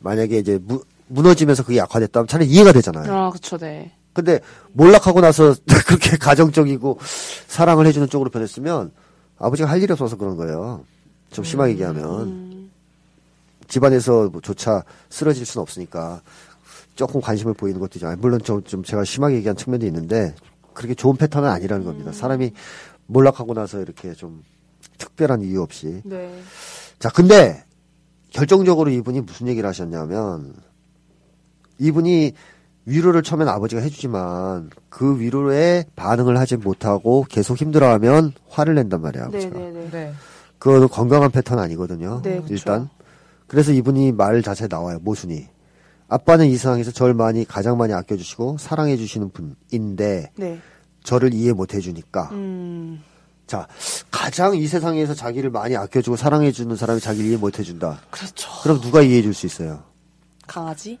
만약에 이제 무, 무너지면서 그게 약화됐다면 차라리 이해가 되잖아요. 아, 그쵸, 네. 근데 몰락하고 나서 그렇게 가정적이고 사랑을 해주는 쪽으로 변했으면 아버지가 할 일이 없어서 그런 거예요. 좀 심하게 얘기하면 집안에서조차 쓰러질 수는 없으니까 조금 관심을 보이는 것도 있죠. 아니, 물론 좀, 좀 제가 심하게 얘기한 측면도 있는데 그렇게 좋은 패턴은 아니라는 겁니다. 사람이 몰락하고 나서 이렇게 좀 특별한 이유 없이 네. 자, 근데 결정적으로 이분이 무슨 얘기를 하셨냐면 이분이 위로를 처음엔 아버지가 해주지만 그 위로에 반응을 하지 못하고 계속 힘들어하면 화를 낸단 말이야 아버지가. 네네네. 네. 그거는 건강한 패턴 아니거든요. 네. 일단 그래서 이분이 말 자체에 나와요 모순이. 아빠는 이 세상에서 절 많이 가장 많이 아껴주시고 사랑해주시는 분인데 네. 저를 이해 못 해주니까 음. 자 가장 이 세상에서 자기를 많이 아껴주고 사랑해주는 사람이 자기를 이해 못 해준다. 그렇죠. 그럼 누가 이해해줄 수 있어요? 강아지?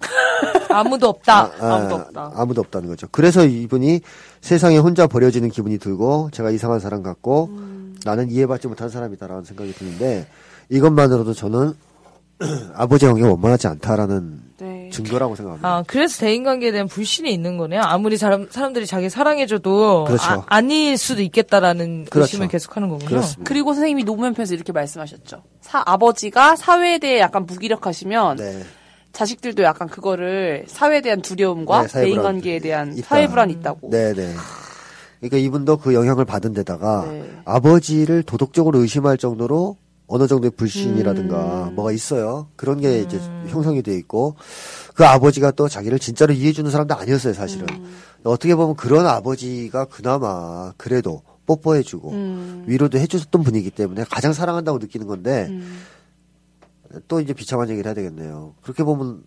아무도 없다. 아, 아무도 없다. 아무도 없다는 거죠. 그래서 이분이 세상에 혼자 버려지는 기분이 들고 제가 이상한 사람 같고 음. 나는 이해받지 못한 사람이다라는 생각이 드는데 이것만으로도 저는 아버지의 관계가 원만하지 않다라는 네. 네. 증거라고 생각합니다. 아, 그래서 대인관계에 대한 불신이 있는 거네요. 아무리 사람, 사람들이 자기 사랑해줘도 그렇죠. 아, 닐 수도 있겠다라는 그렇죠. 의심을 계속하는 거군요. 그렇습니다. 그리고 선생님이 노무현 편에서 이렇게 말씀하셨죠. 사, 아버지가 사회에 대해 약간 무기력하시면 네. 자식들도 약간 그거를 사회에 대한 두려움과 네, 사회 대인관계에 대한 있다. 사회 불안이 있다고. 네네. 그러니까 이분도 그 영향을 받은 데다가 네. 아버지를 도덕적으로 의심할 정도로 어느 정도의 불신이라든가 음. 뭐가 있어요. 그런 게 이제 형성이 돼 있고 그 아버지가 또 자기를 진짜로 이해해 주는 사람도 아니었어요, 사실은. 음. 어떻게 보면 그런 아버지가 그나마 그래도 뽀뽀해 주고 음. 위로도 해 줬던 분이기 때문에 가장 사랑한다고 느끼는 건데 음. 또 이제 비참한 얘기를 해야 되겠네요. 그렇게 보면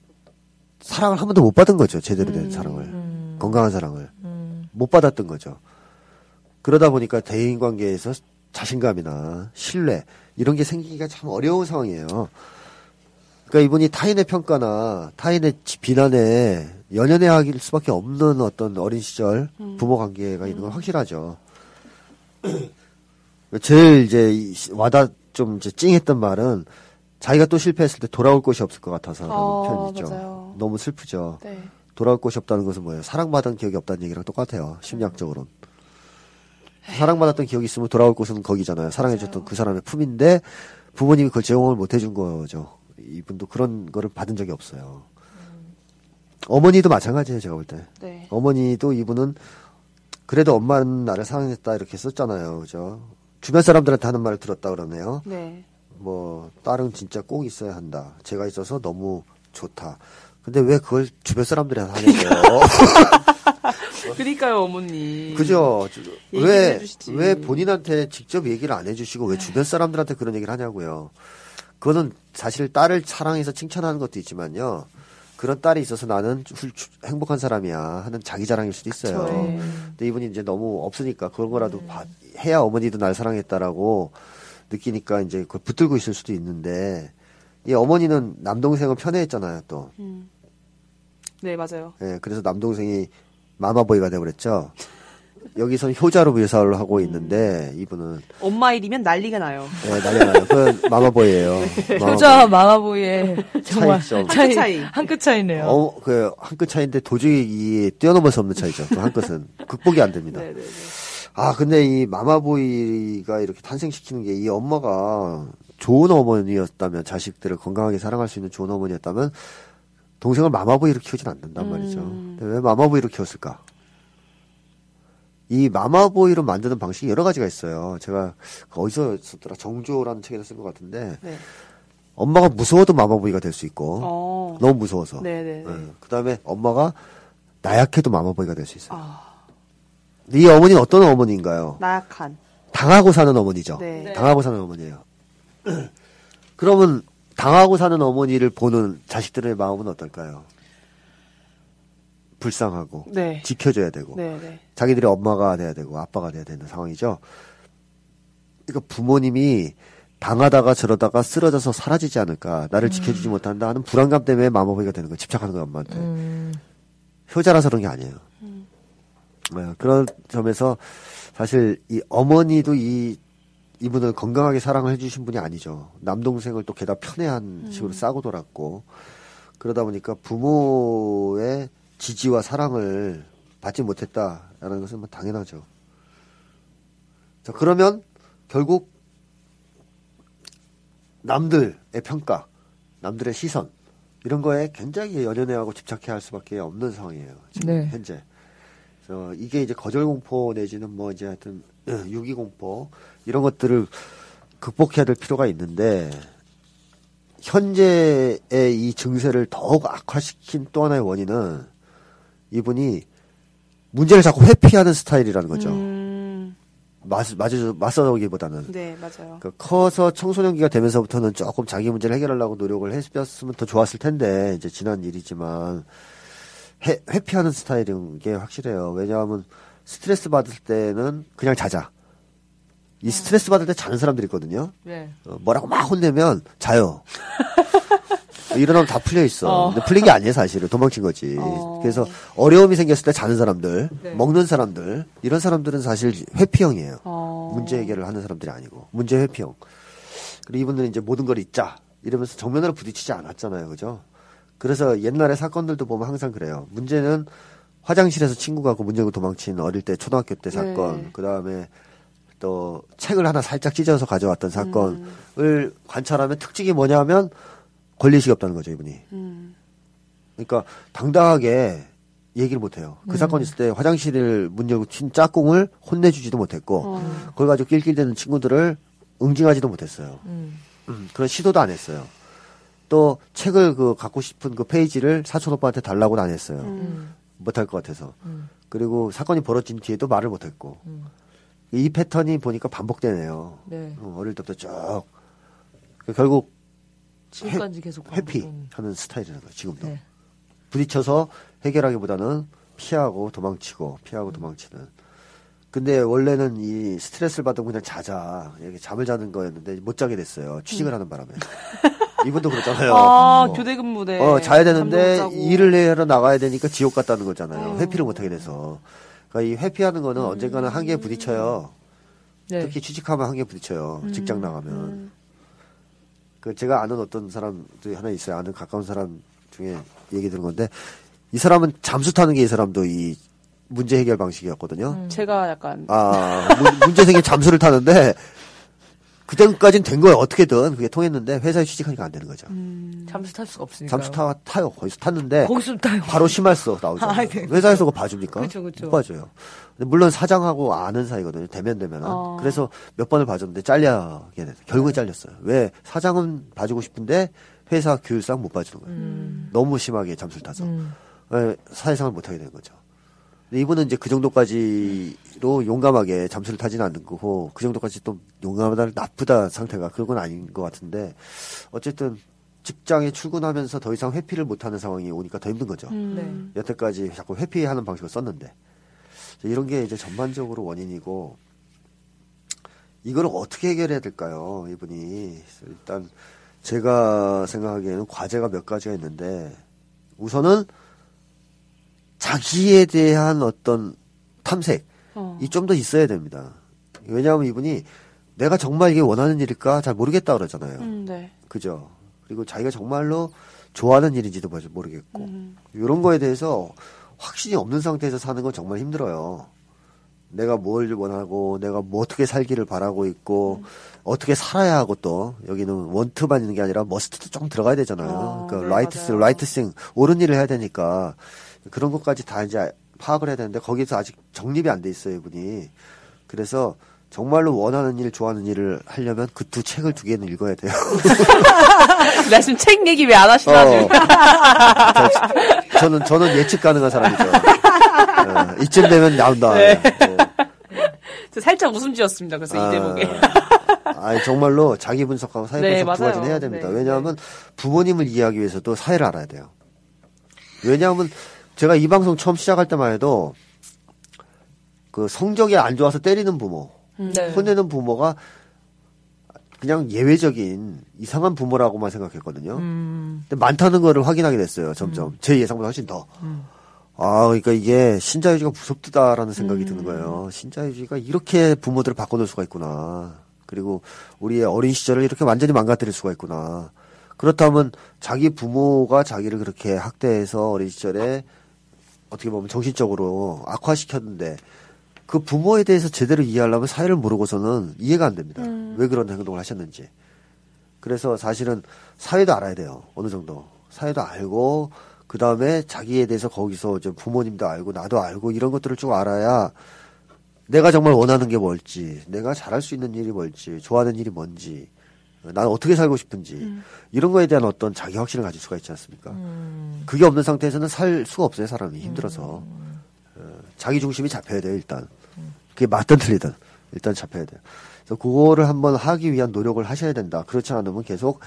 사랑을 한 번도 못 받은 거죠. 제대로 된 음. 사랑을. 건강한 사랑을. 음. 못 받았던 거죠. 그러다 보니까 대인 관계에서 자신감이나 신뢰 이런 게 생기기가 참 어려운 상황이에요. 그러니까 이분이 타인의 평가나 타인의 지- 비난에 연연해할 수밖에 없는 어떤 어린 시절 부모 관계가 있는 건 확실하죠. 제일 이제 와다 좀 이제 찡했던 말은 자기가 또 실패했을 때 돌아올 곳이 없을 것 같아서라는 아, 표현이죠. 맞아요. 너무 슬프죠. 네. 돌아올 곳이 없다는 것은 뭐예요? 사랑받은 기억이 없다는 얘기랑 똑같아요. 심리학적으로는. 사랑받았던 기억이 있으면 돌아올 곳은 거기잖아요. 사랑해줬던 그 사람의 품인데 부모님이 그걸 제공을 못 해준 거죠. 이분도 그런 거를 받은 적이 없어요. 어머니도 마찬가지예요. 제가 볼 때. 네. 어머니도 이분은 그래도 엄마는 나를 사랑했다 이렇게 썼잖아요. 그죠? 주변 사람들한테 하는 말을 들었다 그러네요. 네. 뭐 딸은 진짜 꼭 있어야 한다. 제가 있어서 너무 좋다. 근데 왜 그걸 주변 사람들한테 하냐고요. 그러니까요, 어머니. 그죠? 왜. 왜 본인한테 직접 얘기를 안 해주시고 왜 주변 사람들한테 그런 얘기를 하냐고요. 그거는 사실 딸을 사랑해서 칭찬하는 것도 있지만요. 그런 딸이 있어서 나는 훌- 행복한 사람이야 하는 자기 자랑일 수도 있어요. 그쵸, 예. 근데 이분이 이제 너무 없으니까 그런 거라도 봐- 해야 어머니도 날 사랑했다라고 느끼니까 이제 그걸 붙들고 있을 수도 있는데 이 어머니는 남동생을 편애했잖아요 또. 음. 네, 맞아요. 예, 그래서 남동생이 마마보이가 되어버렸죠. 여기선 효자로 묘사를 하고 있는데 이분은 엄마 일이면 난리가 나요. 예, 난리 나요. 그 마마보이예요. 마마보이. 효자와 마마보이의 정말 차이점. 차이, 차이. 한 끗 차이네요. 어, 그, 한 끗 차이인데 도저히 이 뛰어넘을 수 없는 차이죠. 그 한 끗은. 극복이 안 됩니다. 네, 네, 네. 아, 근데 이 마마보이가 이렇게 탄생시키는 게 이 엄마가 좋은 어머니였다면, 자식들을 건강하게 사랑할 수 있는 좋은 어머니였다면, 동생을 마마보이로 키우진 않는단 말이죠. 음. 왜 마마보이로 키웠을까? 이 마마보이로 만드는 방식이 여러 가지가 있어요. 제가 그 어디서 썼더라? 정조라는 책에서 쓴 것 같은데, 네. 엄마가 무서워도 마마보이가 될 수 있고, 어. 너무 무서워서. 네, 네, 네. 그 다음에 엄마가 나약해도 마마보이가 될 수 있어요. 아, 이 어머니는 어떤 어머니인가요? 나약한. 당하고 사는 어머니죠. 네. 네. 당하고 사는 어머니예요. 그러면 당하고 사는 어머니를 보는 자식들의 마음은 어떨까요? 불쌍하고 네. 지켜줘야 되고 네, 네. 자기들이 엄마가 돼야 되고 아빠가 돼야 되는 상황이죠. 그러니까 부모님이 당하다가 저러다가 쓰러져서 사라지지 않을까 나를 지켜주지 못한다 하는 불안감 때문에 마마보이가 되는 거예요. 집착하는 거예요 엄마한테. 음, 효자라서 그런 게 아니에요. 네, 그런 점에서 사실 이 어머니도 이 이분을 건강하게 사랑을 해주신 분이 아니죠. 남동생을 또 게다가 편애한 식으로 싸고 돌았고 그러다 보니까 부모의 지지와 사랑을 받지 못했다라는 것은 뭐 당연하죠. 자 그러면 결국 남들의 평가, 남들의 시선 이런 거에 굉장히 연연해하고 집착해야 할 수밖에 없는 상황이에요. 지금 네. 현재. 그래서 이게 이제 거절 공포 내지는 뭐 이제 하여튼 유기 공포 이런 것들을 극복해야 될 필요가 있는데 현재의 이 증세를 더욱 악화시킨 또 하나의 원인은 이분이 문제를 자꾸 회피하는 스타일이라는 거죠. 음, 맞, 맞아, 맞서기보다는. 네, 맞아요. 그러니까 커서 청소년기가 되면서부터는 조금 자기 문제를 해결하려고 노력을 했으면 더 좋았을 텐데 이제 지난 일이지만 해, 회피하는 스타일인 게 확실해요. 왜냐하면 스트레스 받을 때는 그냥 자자. 이 스트레스 받을 때 자는 사람들이 있거든요. 네. 어, 뭐라고 막 혼내면 자요. 일어나면 다 풀려 있어. 어. 근데 풀린 게 아니에요, 사실은. 도망친 거지. 어. 그래서 어려움이 생겼을 때 자는 사람들, 네. 먹는 사람들, 이런 사람들은 사실 회피형이에요. 어. 문제 해결을 하는 사람들이 아니고 문제 회피형. 그리고 이분들은 이제 모든 걸 잊자 이러면서 정면으로 부딪히지 않았잖아요, 그죠? 그래서 옛날에 사건들도 보면 항상 그래요. 문제는 화장실에서 친구가 그 문제고 도망친 어릴 때 초등학교 때 사건, 네. 그 다음에 또 책을 하나 살짝 찢어서 가져왔던 사건을 관찰하면 특징이 뭐냐면 권리식이 없다는 거죠, 이분이. 음. 그러니까 당당하게 얘기를 못해요. 그 사건 있을 때 화장실을 문 열고 튄 짝꿍을 혼내주지도 못했고, 어. 그걸 가지고 낄낄대는 친구들을 응징하지도 못했어요. 음. 음, 그런 시도도 안 했어요. 또 책을 그 갖고 싶은 그 페이지를 사촌 오빠한테 달라고는 안 했어요. 음. 못할 것 같아서. 음. 그리고 사건이 벌어진 뒤에도 말을 못했고. 음. 이 패턴이 보니까 반복되네요. 네. 어, 어릴 때부터 쭉. 그 결국 지금까지 계속 회피하는 스타일이라는 거예요. 지금도. 네. 부딪혀서 해결하기보다는 피하고 도망치고 피하고 도망치는. 근데 원래는 이 스트레스를 받으면 그냥 자자 이렇게 잠을 자는 거였는데 못 자게 됐어요. 취직을 하는 바람에. 이분도 그렇잖아요. 아, 뭐. 교대 근무대. 어, 자야 되는데. 일을 하러 나가야 되니까 지옥 갔다는 거잖아요. 아유. 회피를 못 하게 돼서. 그러니까 이 회피하는 거는 언젠가는 한계에 부딪혀요. 네. 특히 취직하면 한계에 부딪혀요. 음. 직장 나가면. 그 제가 아는 어떤 사람도 하나 있어요. 아는 가까운 사람 중에 얘기 들은 건데 이 사람은 잠수 타는 게 이 사람도 이 문제 해결 방식이었거든요. 제가 약간 아, 문- 문제 생긴 잠수를 타는데 그때까지는 된 거예요. 어떻게든 그게 통했는데 회사에 취직하니까 안 되는 거죠. 잠수 탈 수가 없으니까. 잠수 타 타요. 거기서 탔는데 거기서 타요. 바로 심할서 나오죠. 아, 네. 회사에서 그거 봐줍니까? 그쵸, 그쵸. 못 봐줘요. 물론 사장하고 아는 사이거든요. 대면 대면은. 어. 그래서 몇 번을 봐줬는데 잘려게 돼. 결국에 잘렸어요. 왜 사장은 봐주고 싶은데 회사 규율상 못 봐주는 거예요. 음. 너무 심하게 잠수를 타서 음. 예, 사회생활 못 하게 된 거죠. 근데 이분은 이제 그 정도까지로 용감하게 잠수를 타지는 않는 거고 그 정도까지 또 용감하다 나쁘다 상태가 그건 아닌 것 같은데 어쨌든 직장에 출근하면서 더 이상 회피를 못하는 상황이 오니까 더 힘든 거죠. 음. 여태까지 자꾸 회피하는 방식을 썼는데 이런 게 이제 전반적으로 원인이고 이거를 어떻게 해결해야 될까요? 이분이 일단 제가 생각하기에는 과제가 몇 가지가 있는데 우선은 자기에 대한 어떤 탐색 어. 이좀더 있어야 됩니다. 왜냐하면 이분이 내가 정말 이게 원하는 일일까 잘 모르겠다 그러잖아요. 음, 네. 그죠? 그리고 자기가 정말로 좋아하는 일인지도 뭐 모르겠고 음. 이런 거에 대해서 확신이 없는 상태에서 사는 건 정말 힘들어요. 내가 뭘 원하고 내가 뭐 어떻게 살기를 바라고 있고 어떻게 살아야 하고 또 여기는 want만 있는 게 아니라 must도 좀 들어가야 되잖아요. 아, 그러니까 네, rights 맞아요. right thing 옳은 일을 해야 되니까 그런 것까지 다 이제 파악을 해야 되는데 거기서 아직 정립이 안 돼 있어요 이분이. 그래서 정말로 원하는 일, 좋아하는 일을 하려면 그 두 책을 두 개는 읽어야 돼요. 나 지금 책 얘기 왜 안 하시나 어. 저, 저는 저는 예측 가능한 사람이죠. 어, 이쯤 되면 나온다. 네. 네. 저 살짝 웃음 지었습니다. 그래서 이 대목에. 아, 정말로 자기 분석하고 사회 네, 분석 두 맞아요. 가지는 해야 됩니다. 네, 왜냐하면 부모님을 이해하기 위해서도 사회를 알아야 돼요. 왜냐하면 제가 이 방송 처음 시작할 때만 해도 그 성적이 안 좋아서 때리는 부모, 네. 혼내는 부모가 그냥 예외적인 이상한 부모라고만 생각했거든요. 음. 근데 많다는 거를 확인하게 됐어요. 점점 제 예상보다 훨씬 더. 아, 그러니까 이게 신자유주의가 무섭다라는 생각이 드는 거예요. 신자유주의가 이렇게 부모들을 바꿔놓을 수가 있구나. 그리고 우리의 어린 시절을 이렇게 완전히 망가뜨릴 수가 있구나. 그렇다면 자기 부모가 자기를 그렇게 학대해서 어린 시절에 어떻게 보면 정신적으로 악화시켰는데 그 부모에 대해서 제대로 이해하려면 사회를 모르고서는 이해가 안 됩니다. 왜 그런 행동을 하셨는지. 그래서 사실은 사회도 알아야 돼요. 어느 정도. 사회도 알고, 그 다음에 자기에 대해서 거기서 좀 부모님도 알고, 나도 알고, 이런 것들을 쭉 알아야 내가 정말 원하는 게 뭘지, 내가 잘할 수 있는 일이 뭘지, 좋아하는 일이 뭔지, 난 어떻게 살고 싶은지, 이런 거에 대한 어떤 자기 확신을 가질 수가 있지 않습니까? 그게 없는 상태에서는 살 수가 없어요, 사람이. 힘들어서. 어, 자기 중심이 잡혀야 돼요, 일단. 그게 맞든 틀리든. 일단 잡혀야 돼요. 그래서 그거를 한번 하기 위한 노력을 하셔야 된다. 그렇지 않으면 계속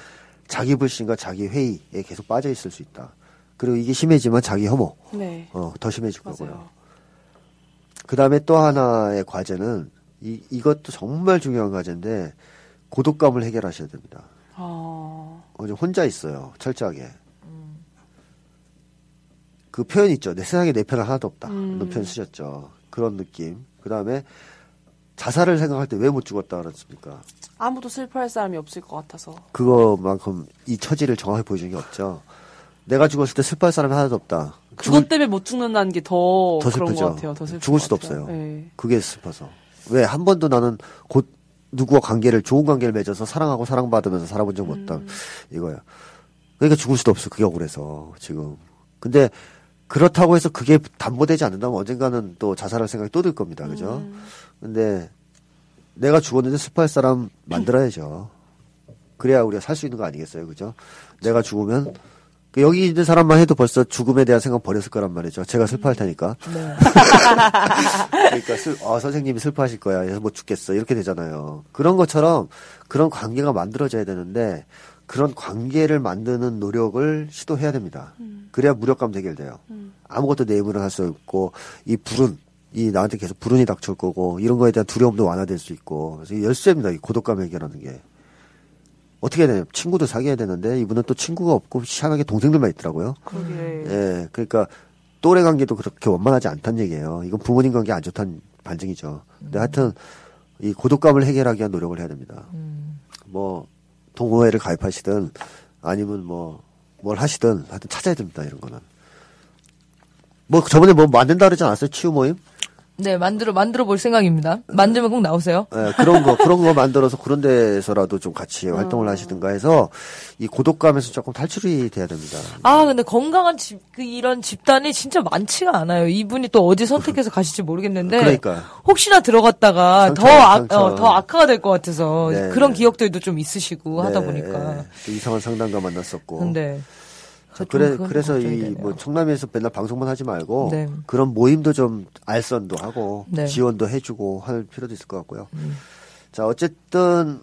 자기 불신과 자기 회의에 계속 빠져 있을 수 있다. 그리고 이게 심해지면 자기 혐오, 네. 어, 더 심해질 거고요. 맞아요. 그 다음에 또 하나의 과제는 이, 이것도 정말 중요한 과제인데 고독감을 해결하셔야 됩니다. 아, 어, 좀 혼자 있어요. 철저하게. 그 표현 있죠. 내 세상에 내 편은 하나도 없다. 음. 그런 표현 쓰셨죠. 그런 느낌. 그 다음에 자살을 생각할 때 왜 못 죽었다 그랬습니까? 아무도 슬퍼할 사람이 없을 것 같아서. 그거만큼 이 처지를 정확히 보여주는 게 없죠. 내가 죽었을 때 슬퍼할 사람이 하나도 없다. 그것 때문에 못 죽는다는 게더더 그런 슬프죠. 것 같아요. 더 슬플 죽을 것 수도. 없어요. 네. 그게 슬퍼서. 왜 한 번도 나는 곧 누구와 관계를 좋은 관계를 맺어서 사랑하고 사랑받으면서 살아본 적 없다 음. 이거야. 그러니까 죽을 수도 없어 그게 억울해서 지금. 근데 그렇다고 해서 그게 담보되지 않는다면 언젠가는 또 자살할 생각이 또 들 겁니다. 그죠? 음. 근데 내가 죽었는데 슬퍼할 사람 만들어야죠. 그래야 우리가 살 수 있는 거 아니겠어요, 그죠? 내가 죽으면 그 여기 있는 사람만 해도 벌써 죽음에 대한 생각 버렸을 거란 말이죠. 제가 슬퍼할 테니까. 네. 그러니까 슬, 어, 선생님이 슬퍼하실 거야. 그래서 못 죽겠어. 이렇게 되잖아요. 그런 것처럼 그런 관계가 만들어져야 되는데 그런 관계를 만드는 노력을 시도해야 됩니다. 그래야 무력감 해결돼요. 아무것도 내 힘으로 할 수 없고 이 불운 이 나한테 계속 불운이 닥쳐올 거고 이런 거에 대한 두려움도 완화될 수 있고 그래서 열쇠입니다. 이 고독감 해결하는 게 어떻게 해야 되냐? 친구도 사귀어야 되는데 이분은 또 친구가 없고 희한하게 동생들만 있더라고요. 그러게. 예, 그러니까 또래 관계도 그렇게 원만하지 않다는 얘기예요. 이건 부모님 관계 안 좋다는 반증이죠. 근데 하여튼 이 고독감을 해결하기 위한 노력을 해야 됩니다. 뭐 동호회를 가입하시든 아니면 뭐 뭘 하시든 하여튼 찾아야 됩니다. 이런 거는. 뭐 저번에 뭐 만든다 그러지 않았어요? 치유 모임? 네, 만들어 만들어 볼 생각입니다. 만들면 꼭 나오세요. 예, 그런 거 그런 거 만들어서 그런 데서라도 좀 같이 활동을 하시든가 해서 이 고독감에서 조금 탈출이 돼야 됩니다. 아, 근데 건강한 집, 그 이런 집단이 진짜 많지가 않아요. 이분이 또 어디 선택해서 가실지 모르겠는데. 그러니까요. 혹시 들어갔다가 상처, 더, 악, 상처. 어, 더 악화가 될 것 같아서 네, 그런 네. 기억들도 좀 있으시고 하다 네, 보니까. 예, 또 이상한 상담가 만났었고. 근 좀 그래, 그건 그래서 이. 뭐, 청남에서 맨날 방송만 하지 말고, 네. 그런 모임도 좀 알선도 하고, 네. 음. 지원도 해주고 할 필요도 있을 것 같고요. 자, 어쨌든,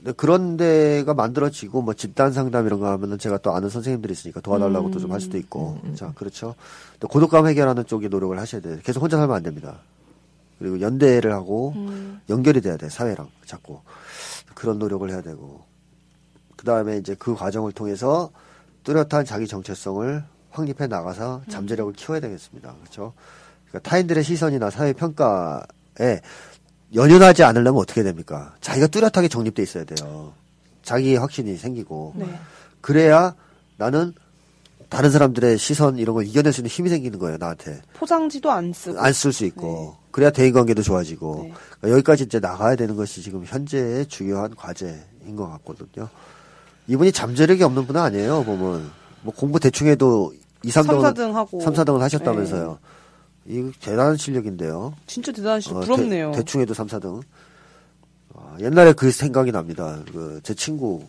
네, 그런 데가 만들어지고, 뭐, 집단 상담 이런 거 하면은 제가 또 아는 선생님들이 있으니까 도와달라고 또좀 할 수도 음, 있고, 자, 그렇죠. 또 고독감 해결하는 쪽에 노력을 하셔야 돼요. 계속 혼자 살면 안 됩니다. 그리고 연대를 하고, 연결이 돼야 돼, 사회랑 자꾸. 그런 노력을 해야 되고, 그 다음에 이제 그 과정을 통해서 뚜렷한 자기 정체성을 확립해 나가서 잠재력을 키워야 되겠습니다. 그렇죠? 그러니까 타인들의 시선이나 사회 평가에 연연하지 않으려면 어떻게 됩니까? 자기가 뚜렷하게 정립돼 있어야 돼요. 자기의 확신이 생기고 네. 그래야 나는 다른 사람들의 시선 이런 걸 이겨낼 수 있는 힘이 생기는 거예요. 나한테 포장지도 안 쓰고. 안 쓸 수 있고 그래야 대인 관계도 좋아지고 네. 그러니까 여기까지 이제 나가야 되는 것이 지금 현재의 중요한 과제인 것 같거든요. 이분이 잠재력이 없는 분은 아니에요. 보면 뭐 공부 대충 해도 2, 3등은 3, 4등 하고. 3, 4등을 하셨다면서요. 이거 대단한 실력인데요. 진짜 대단하시 어, 부럽네요. 대, 충 해도 3, 4등. 아, 옛날에 그 생각이 납니다. 그 제 친구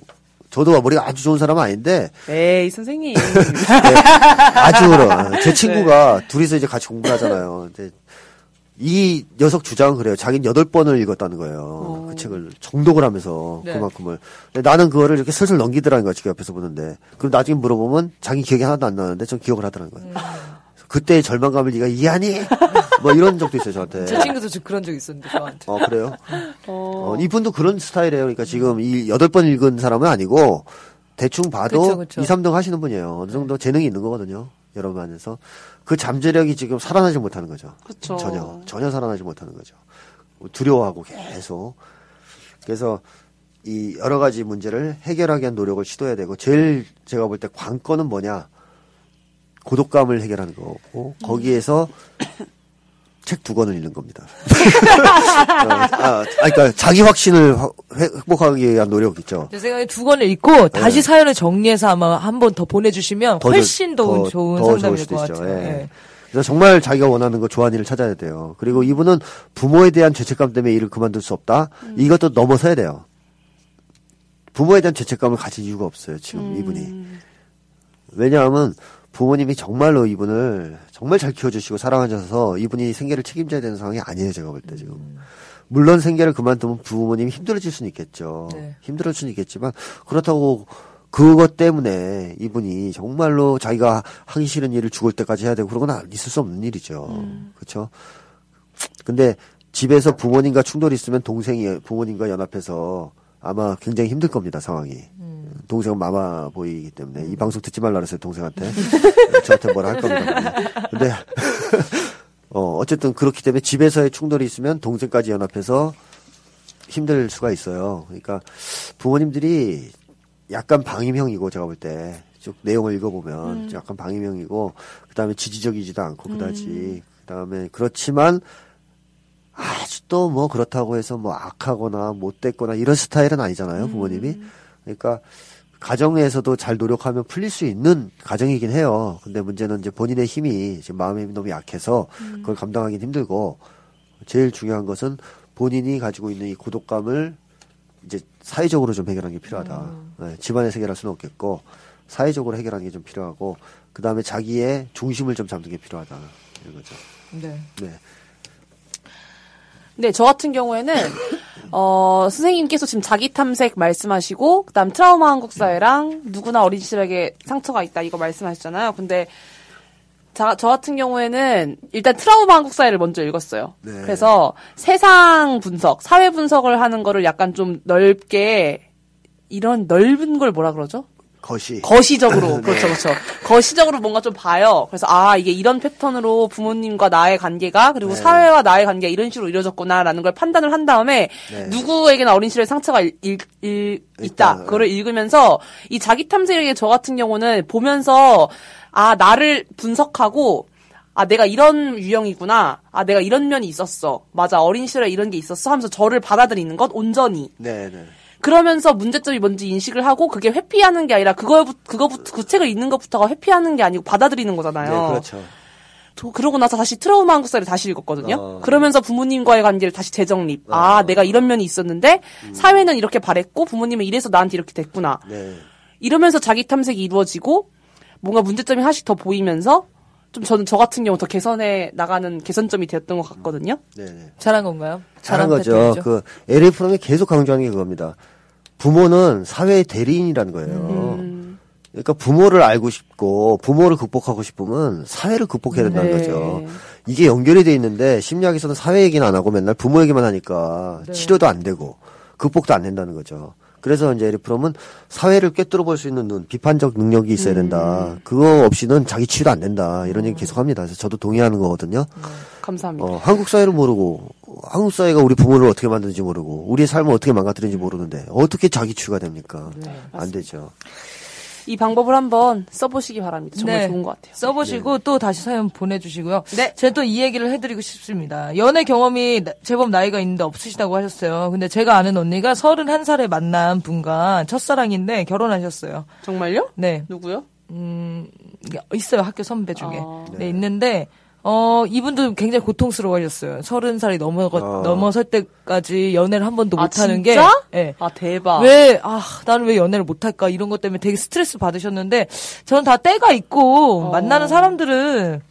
저도 머리가 아주 좋은 사람은 아닌데 에이, 선생님. 네, 아주 제 친구가 네. 둘이서 이제 같이 공부를 하잖아요. 근데 이 녀석 주장은 그래요. 자기는 여덟 번을 읽었다는 거예요. 어. 그 책을 정독을 하면서 네. 그만큼을. 근데 나는 그거를 이렇게 슬슬 넘기더라는 거야. 지금 옆에서 보는데. 그럼 나중에 물어보면 자기 기억이 하나도 안 나는데 전 기억을 하더라는 거예요. 그때의 절망감을 네가 이해하니? 뭐 이런 적도 있어요, 저한테. 제 친구도 저 그런 적 있었는데, 저한테. 어, 그래요? 어, 어, 이분도 그런 스타일이에요. 그러니까 지금 이 여덟 번 읽은 사람은 아니고 대충 봐도 그쵸, 그쵸. 2, 3등 하시는 분이에요. 어느 정도 재능이 있는 거거든요. 여러 면에서. 그 잠재력이 지금 살아나지 못하는 거죠. 그쵸. 전혀. 전혀 살아나지 못하는 거죠. 두려워하고 계속. 그래서 이 여러 가지 문제를 해결하기 위한 노력을 시도해야 되고 제일 제가 볼 때 관건은 뭐냐? 고독감을 해결하는 거고 거기에서 책 두 권을 읽는 겁니다. 아, 아, 그러니까 자기 확신을 회- 회복하기 위한 노력 있죠. 제 생각에 두 권을 읽고 다시 사연을 정리해서 아마 한 번 더 보내주시면 네. 더 훨씬 더, 더- 좋은 더 상담일 것 있죠. 같아요. 예. 예. 그래서 정말 자기가 원하는 거 좋아하는 일을 찾아야 돼요. 그리고 이분은 부모에 대한 죄책감 때문에 일을 그만둘 수 없다. 이것도 넘어서야 돼요. 부모에 대한 죄책감을 가질 이유가 없어요. 지금 이분이. 왜냐하면 부모님이 정말로 이분을 정말 잘 키워주시고 사랑하셔서 이분이 생계를 책임져야 되는 상황이 아니에요. 제가 볼 때 지금. 물론 생계를 그만두면 부모님이 힘들어질 수는 있겠죠. 네. 힘들어질 수는 있겠지만 그렇다고 그것 때문에 이분이 정말로 자기가 하기 싫은 일을 죽을 때까지 해야 되고 그런 건 있을 수 없는 일이죠. 그렇죠? 근데 집에서 부모님과 충돌이 있으면 동생이 부모님과 연합해서 아마 굉장히 힘들 겁니다 상황이. 동생은 마마 보이기 때문에 이 방송 듣지 말라 그랬어요 동생한테. 저한테 뭐라 할 겁니다. 근데 어 어쨌든 그렇기 때문에 집에서의 충돌이 있으면 동생까지 연합해서 힘들 수가 있어요. 그러니까 부모님들이 약간 방임형이고 제가 볼 때. 쭉 내용을 읽어보면 약간 방위명이고 그 다음에 지지적이지도 않고 그다지. 그다음에 그렇지만 아주 또 뭐 그렇다고 해서 뭐 악하거나 못됐거나 이런 스타일은 아니잖아요 부모님이 그러니까 가정에서도 잘 노력하면 풀릴 수 있는 가정이긴 해요. 근데 문제는 이제 본인의 힘이 지금 마음의 힘이 너무 약해서 그걸 감당하기는 힘들고 제일 중요한 것은 본인이 가지고 있는 이 고독감을 이제 사회적으로 좀 해결하는 게 필요하다. 네, 집안에서 해결할 수는 없겠고 사회적으로 해결하는 게 좀 필요하고 그 다음에 자기의 중심을 좀 잡는 게 필요하다 이런 거죠. 네. 네. 네, 저 같은 경우에는 어, 선생님께서 지금 자기 탐색 말씀하시고 그 다음 트라우마 한국 사회랑 누구나 어린 시절에게 상처가 있다 이거 말씀하셨잖아요. 근데 자, 저 같은 경우에는 일단 트라우마 한국 사회를 먼저 읽었어요. 네. 그래서 세상 분석, 사회 분석을 하는 거를 약간 좀 넓게 이런 넓은 걸 뭐라 그러죠? 거시. 거시적으로 그렇죠 그렇죠 거시적으로 뭔가 좀 봐요 그래서 아 이게 이런 패턴으로 부모님과 나의 관계가 그리고 네. 사회와 나의 관계가 이런 식으로 이루어졌구나라는 걸 판단을 한 다음에 네. 누구에게나 어린 시절에 상처가 일, 일, 일- 있다 있다. 그거를 읽으면서 이 자기 탐색의 저 같은 경우는 보면서 아 나를 분석하고 아 내가 이런 유형이구나 아 내가 이런 면이 있었어 맞아 어린 시절에 이런 게 있었어 하면서 저를 받아들이는 것 온전히 네, 네. 그러면서 문제점이 뭔지 인식을 하고 그게 회피하는 게 아니라 그거 그거부터 그 책을 읽는 것부터가 회피하는 게 아니고 받아들이는 거잖아요. 네, 그렇죠. 또 그러고 나서 다시 트라우마 한국사를 다시 읽었거든요. 어. 그러면서 부모님과의 관계를 다시 재정립. 아, 내가 이런 면이 있었는데 사회는 이렇게 바랬고 부모님은 이래서 나한테 이렇게 됐구나. 네. 이러면서 자기 탐색이 이루어지고 뭔가 문제점이 하나씩 더 보이면서 좀 저는 저 같은 경우 더 개선해 나가는 개선점이 되었던 것 같거든요. 네, 네. 잘한 건가요? 잘한 잘한 거죠. 패턴이죠? 그 LA 프롬이 계속 강조하는 게 그겁니다. 부모는 사회의 대리인이라는 거예요. 음. 그러니까 부모를 알고 싶고 부모를 극복하고 싶으면 사회를 극복해야 된다는 네. 거죠. 이게 연결이 돼 있는데 심리학에서는 사회 얘기는 안 하고 맨날 부모 얘기만 하니까 네. 치료도 안 되고 극복도 안 된다는 거죠. 그래서 이제 에리프롬은 사회를 꿰뚫어 볼 수 있는 눈, 비판적 능력이 있어야 된다. 음. 그거 없이는 자기 치유도 안 된다. 이런 얘기 계속 합니다. 그래서 저도 동의하는 거거든요. 감사합니다. 어, 한국 사회를 모르고 한국 사회가 우리 부모를 어떻게 만드는지 모르고 우리의 삶을 어떻게 망가뜨리는지 모르는데 어떻게 자기 치유가 됩니까? 안 되죠. 이 방법을 한번 써보시기 바랍니다. 정말 네. 좋은 것 같아요. 써보시고 또 다시 사연 보내주시고요. 네. 제가 또 이 얘기를 해드리고 싶습니다. 연애 경험이 나- 제법 나이가 있는데 없으시다고 하셨어요. 근데 제가 아는 언니가 31살에 만난 분과 첫사랑인데 결혼하셨어요. 정말요? 네. 누구요? 음, 있어요. 학교 선배 중에. 아. 네, 있는데, 어, 이분도 굉장히 고통스러워 하셨어요. 서른 살이 넘어, 아. 넘어설 때까지 연애를 한 번도 아, 못 하는 게. 진짜? 예. 아 대박. 왜, 아, 나는 왜 연애를 못할까? 이런 것 때문에 되게 스트레스 받으셨는데, 저는 다 때가 있고, 어. 만나는 사람들은,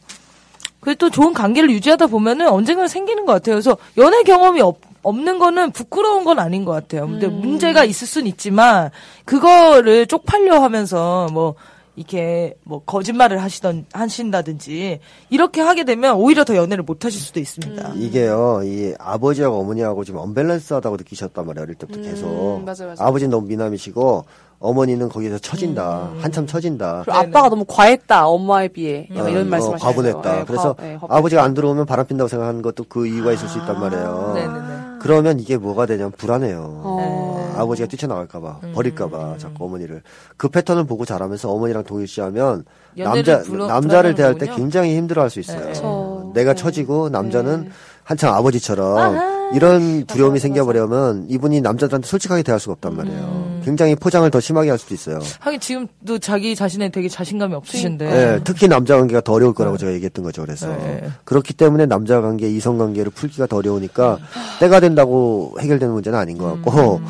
그래도 좋은 관계를 유지하다 보면은 언젠가는 생기는 것 같아요. 그래서 연애 경험이 없, 없는 거는 부끄러운 건 아닌 것 같아요. 근데 음. 문제가 있을 순 있지만, 그거를 쪽팔려 하면서, 뭐, 이렇게, 뭐, 거짓말을 하시던, 하신다든지, 이렇게 하게 되면 오히려 더 연애를 못 하실 수도 있습니다. 이게요, 이 아버지하고 어머니하고 좀 언밸런스하다고 느끼셨단 말이에요, 어릴 때부터 계속. 음, 맞아요, 맞아요. 아버지는 너무 미남이시고, 어머니는 거기서 처진다. 음. 한참 처진다. 그리고 아빠가 너무 과했다 엄마에 비해 어, 이런 어, 말씀하시죠. 과분했다. 그래서 아버지가 안 들어오면 바람 핀다고 생각하는 것도 그 이유가 있을 수 있단 말이에요. 네네네. 그러면 이게 뭐가 되냐면 불안해요. 어. 아버지가 뛰쳐나갈까봐, 음. 버릴까봐, 자꾸 어머니를. 그 패턴을 보고 자라면서 어머니랑 동일시하면, 남자, 불어- 남자를 대할 때 불안하는군요. 굉장히 힘들어 할 수 있어요. 네. 그쵸. 내가 네. 처지고, 남자는 네. 한창 아버지처럼, 이런 두려움이 생겨버려면, 이분이 남자들한테 솔직하게 대할 수가 없단 말이에요. 음. 굉장히 포장을 더 심하게 할 수도 있어요. 하긴 지금도 자기 자신에 되게 자신감이 없으신데. 예, 특히 남자 관계가 더 어려울 거라고 제가 얘기했던 거죠. 그래서 네. 그렇기 때문에 남자 관계, 이성 관계를 풀기가 더 어려우니까 때가 된다고 해결되는 문제는 아닌 것 같고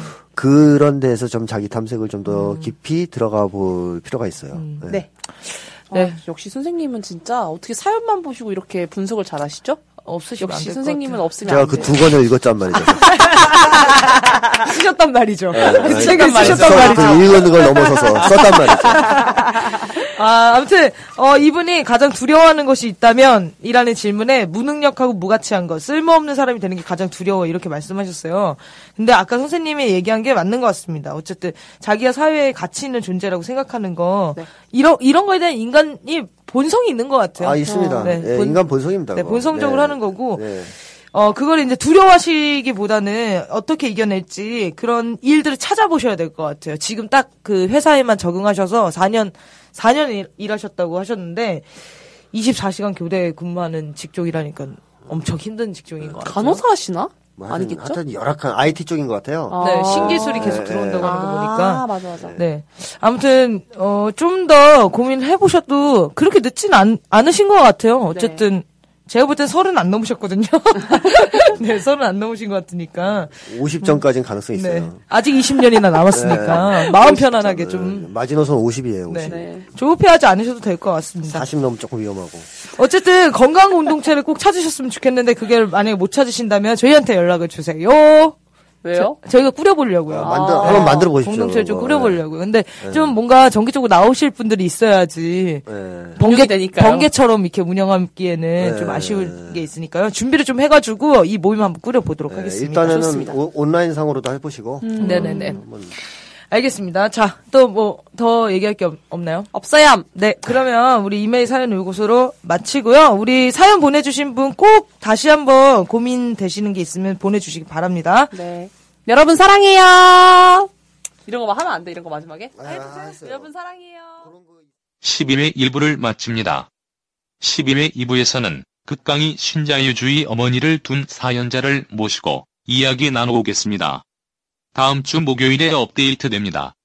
그런 데에서 좀 자기 탐색을 좀더 깊이 들어가 볼 필요가 있어요. 네. 네. 네. 아, 역시 선생님은 진짜 어떻게 사연만 보시고 이렇게 분석을 잘 하시죠? 없으시면 역시 선생님은. 없으면 제가 안 그. 두 권을 읽었단 말이죠. 쓰셨단 말이죠. 네, 제가 써- 쓰셨단 말이죠. 그 읽는 걸 넘어서서 썼단 말이죠. 아, 아무튼, 어, 이분이 가장 두려워하는 것이 있다면, 이라는 질문에 무능력하고 무가치한 것, 쓸모없는 사람이 되는 게 가장 두려워, 이렇게 말씀하셨어요. 근데 아까 선생님이 얘기한 게 맞는 것 같습니다. 어쨌든, 자기가 사회에 가치 있는 존재라고 생각하는 거, 네. 이런, 이런 거에 대한 인간이 본성이 있는 것 같아요. 아 있습니다. 네, 예, 본- 인간 본성입니다. 네. 본성적으로 네. 하는 거고, 네. 어, 그걸 이제 두려워하시기보다는 어떻게 이겨낼지 그런 일들을 찾아보셔야 될 것 같아요. 지금 딱 그 회사에만 적응하셔서 4년, 4년 일, 일하셨다고 하셨는데 24시간 교대 근무하는 직종이라니까 엄청 힘든 직종인 것 같아요. 간호사 하시나? 뭐 하여튼, 아니겠죠? 하여튼 열악한 IT 쪽인 것 같아요. 네, 아. 신기술이 계속 네, 들어온다고 네. 하는 거 아, 보니까. 맞아, 맞아. 네. 아무튼, 어, 좀 더 고민을 해보셔도 그렇게 늦진 않, 않으신 것 같아요. 어쨌든, 제가 볼 땐 서른 안 넘으셨거든요. 네, 서른 안 넘으신 것 같으니까. 50점까지는 가능성이 네. 있어요. 아직 20년이나 남았으니까. 마음 편안하게 좀, 마지노선 50이에요, 50. 네. 네. 조급해하지 않으셔도 될 것 같습니다. 40 넘으면 조금 위험하고. 어쨌든 건강 공동체를 꼭 찾으셨으면 좋겠는데 그게 만약에 못 찾으신다면 저희한테 연락을 주세요. 왜요? 저, 희가 꾸려보려고요. 만들, 아. 한번 만들어 보십시오. 공동체를 좀. 꾸려보려고요. 근데 좀 뭔가 정기적으로 나오실 분들이 있어야지. 네. 네. 번개, 되니까요. 번개처럼 이렇게 운영하기에는 네. 좀 아쉬운 게 있으니까요. 준비를 좀 해가지고 이 모임 한번 꾸려보도록 네, 하겠습니다. 일단은 좋습니다. 오- 온라인 상으로도 해보시고. 네네네. 한번 알겠습니다. 자, 또 뭐 더 얘기할 게 없, 없나요? 없어요. 네, 그러면 우리 이메일 사연 요것으로 마치고요. 우리 사연 보내주신 분 꼭 다시 한번 고민 되시는 게 있으면 보내주시기 바랍니다. 네. 여러분 사랑해요. 이런 거막 하면 안 돼. 이런 거 마지막에. 아, 했어요. 여러분 사랑해요. 11회 1부를 마칩니다. 11회 2부에서는 극강이 신자유주의 어머니를 둔 사연자를 모시고 이야기 나눠보겠습니다. 다음 주 목요일에 업데이트됩니다.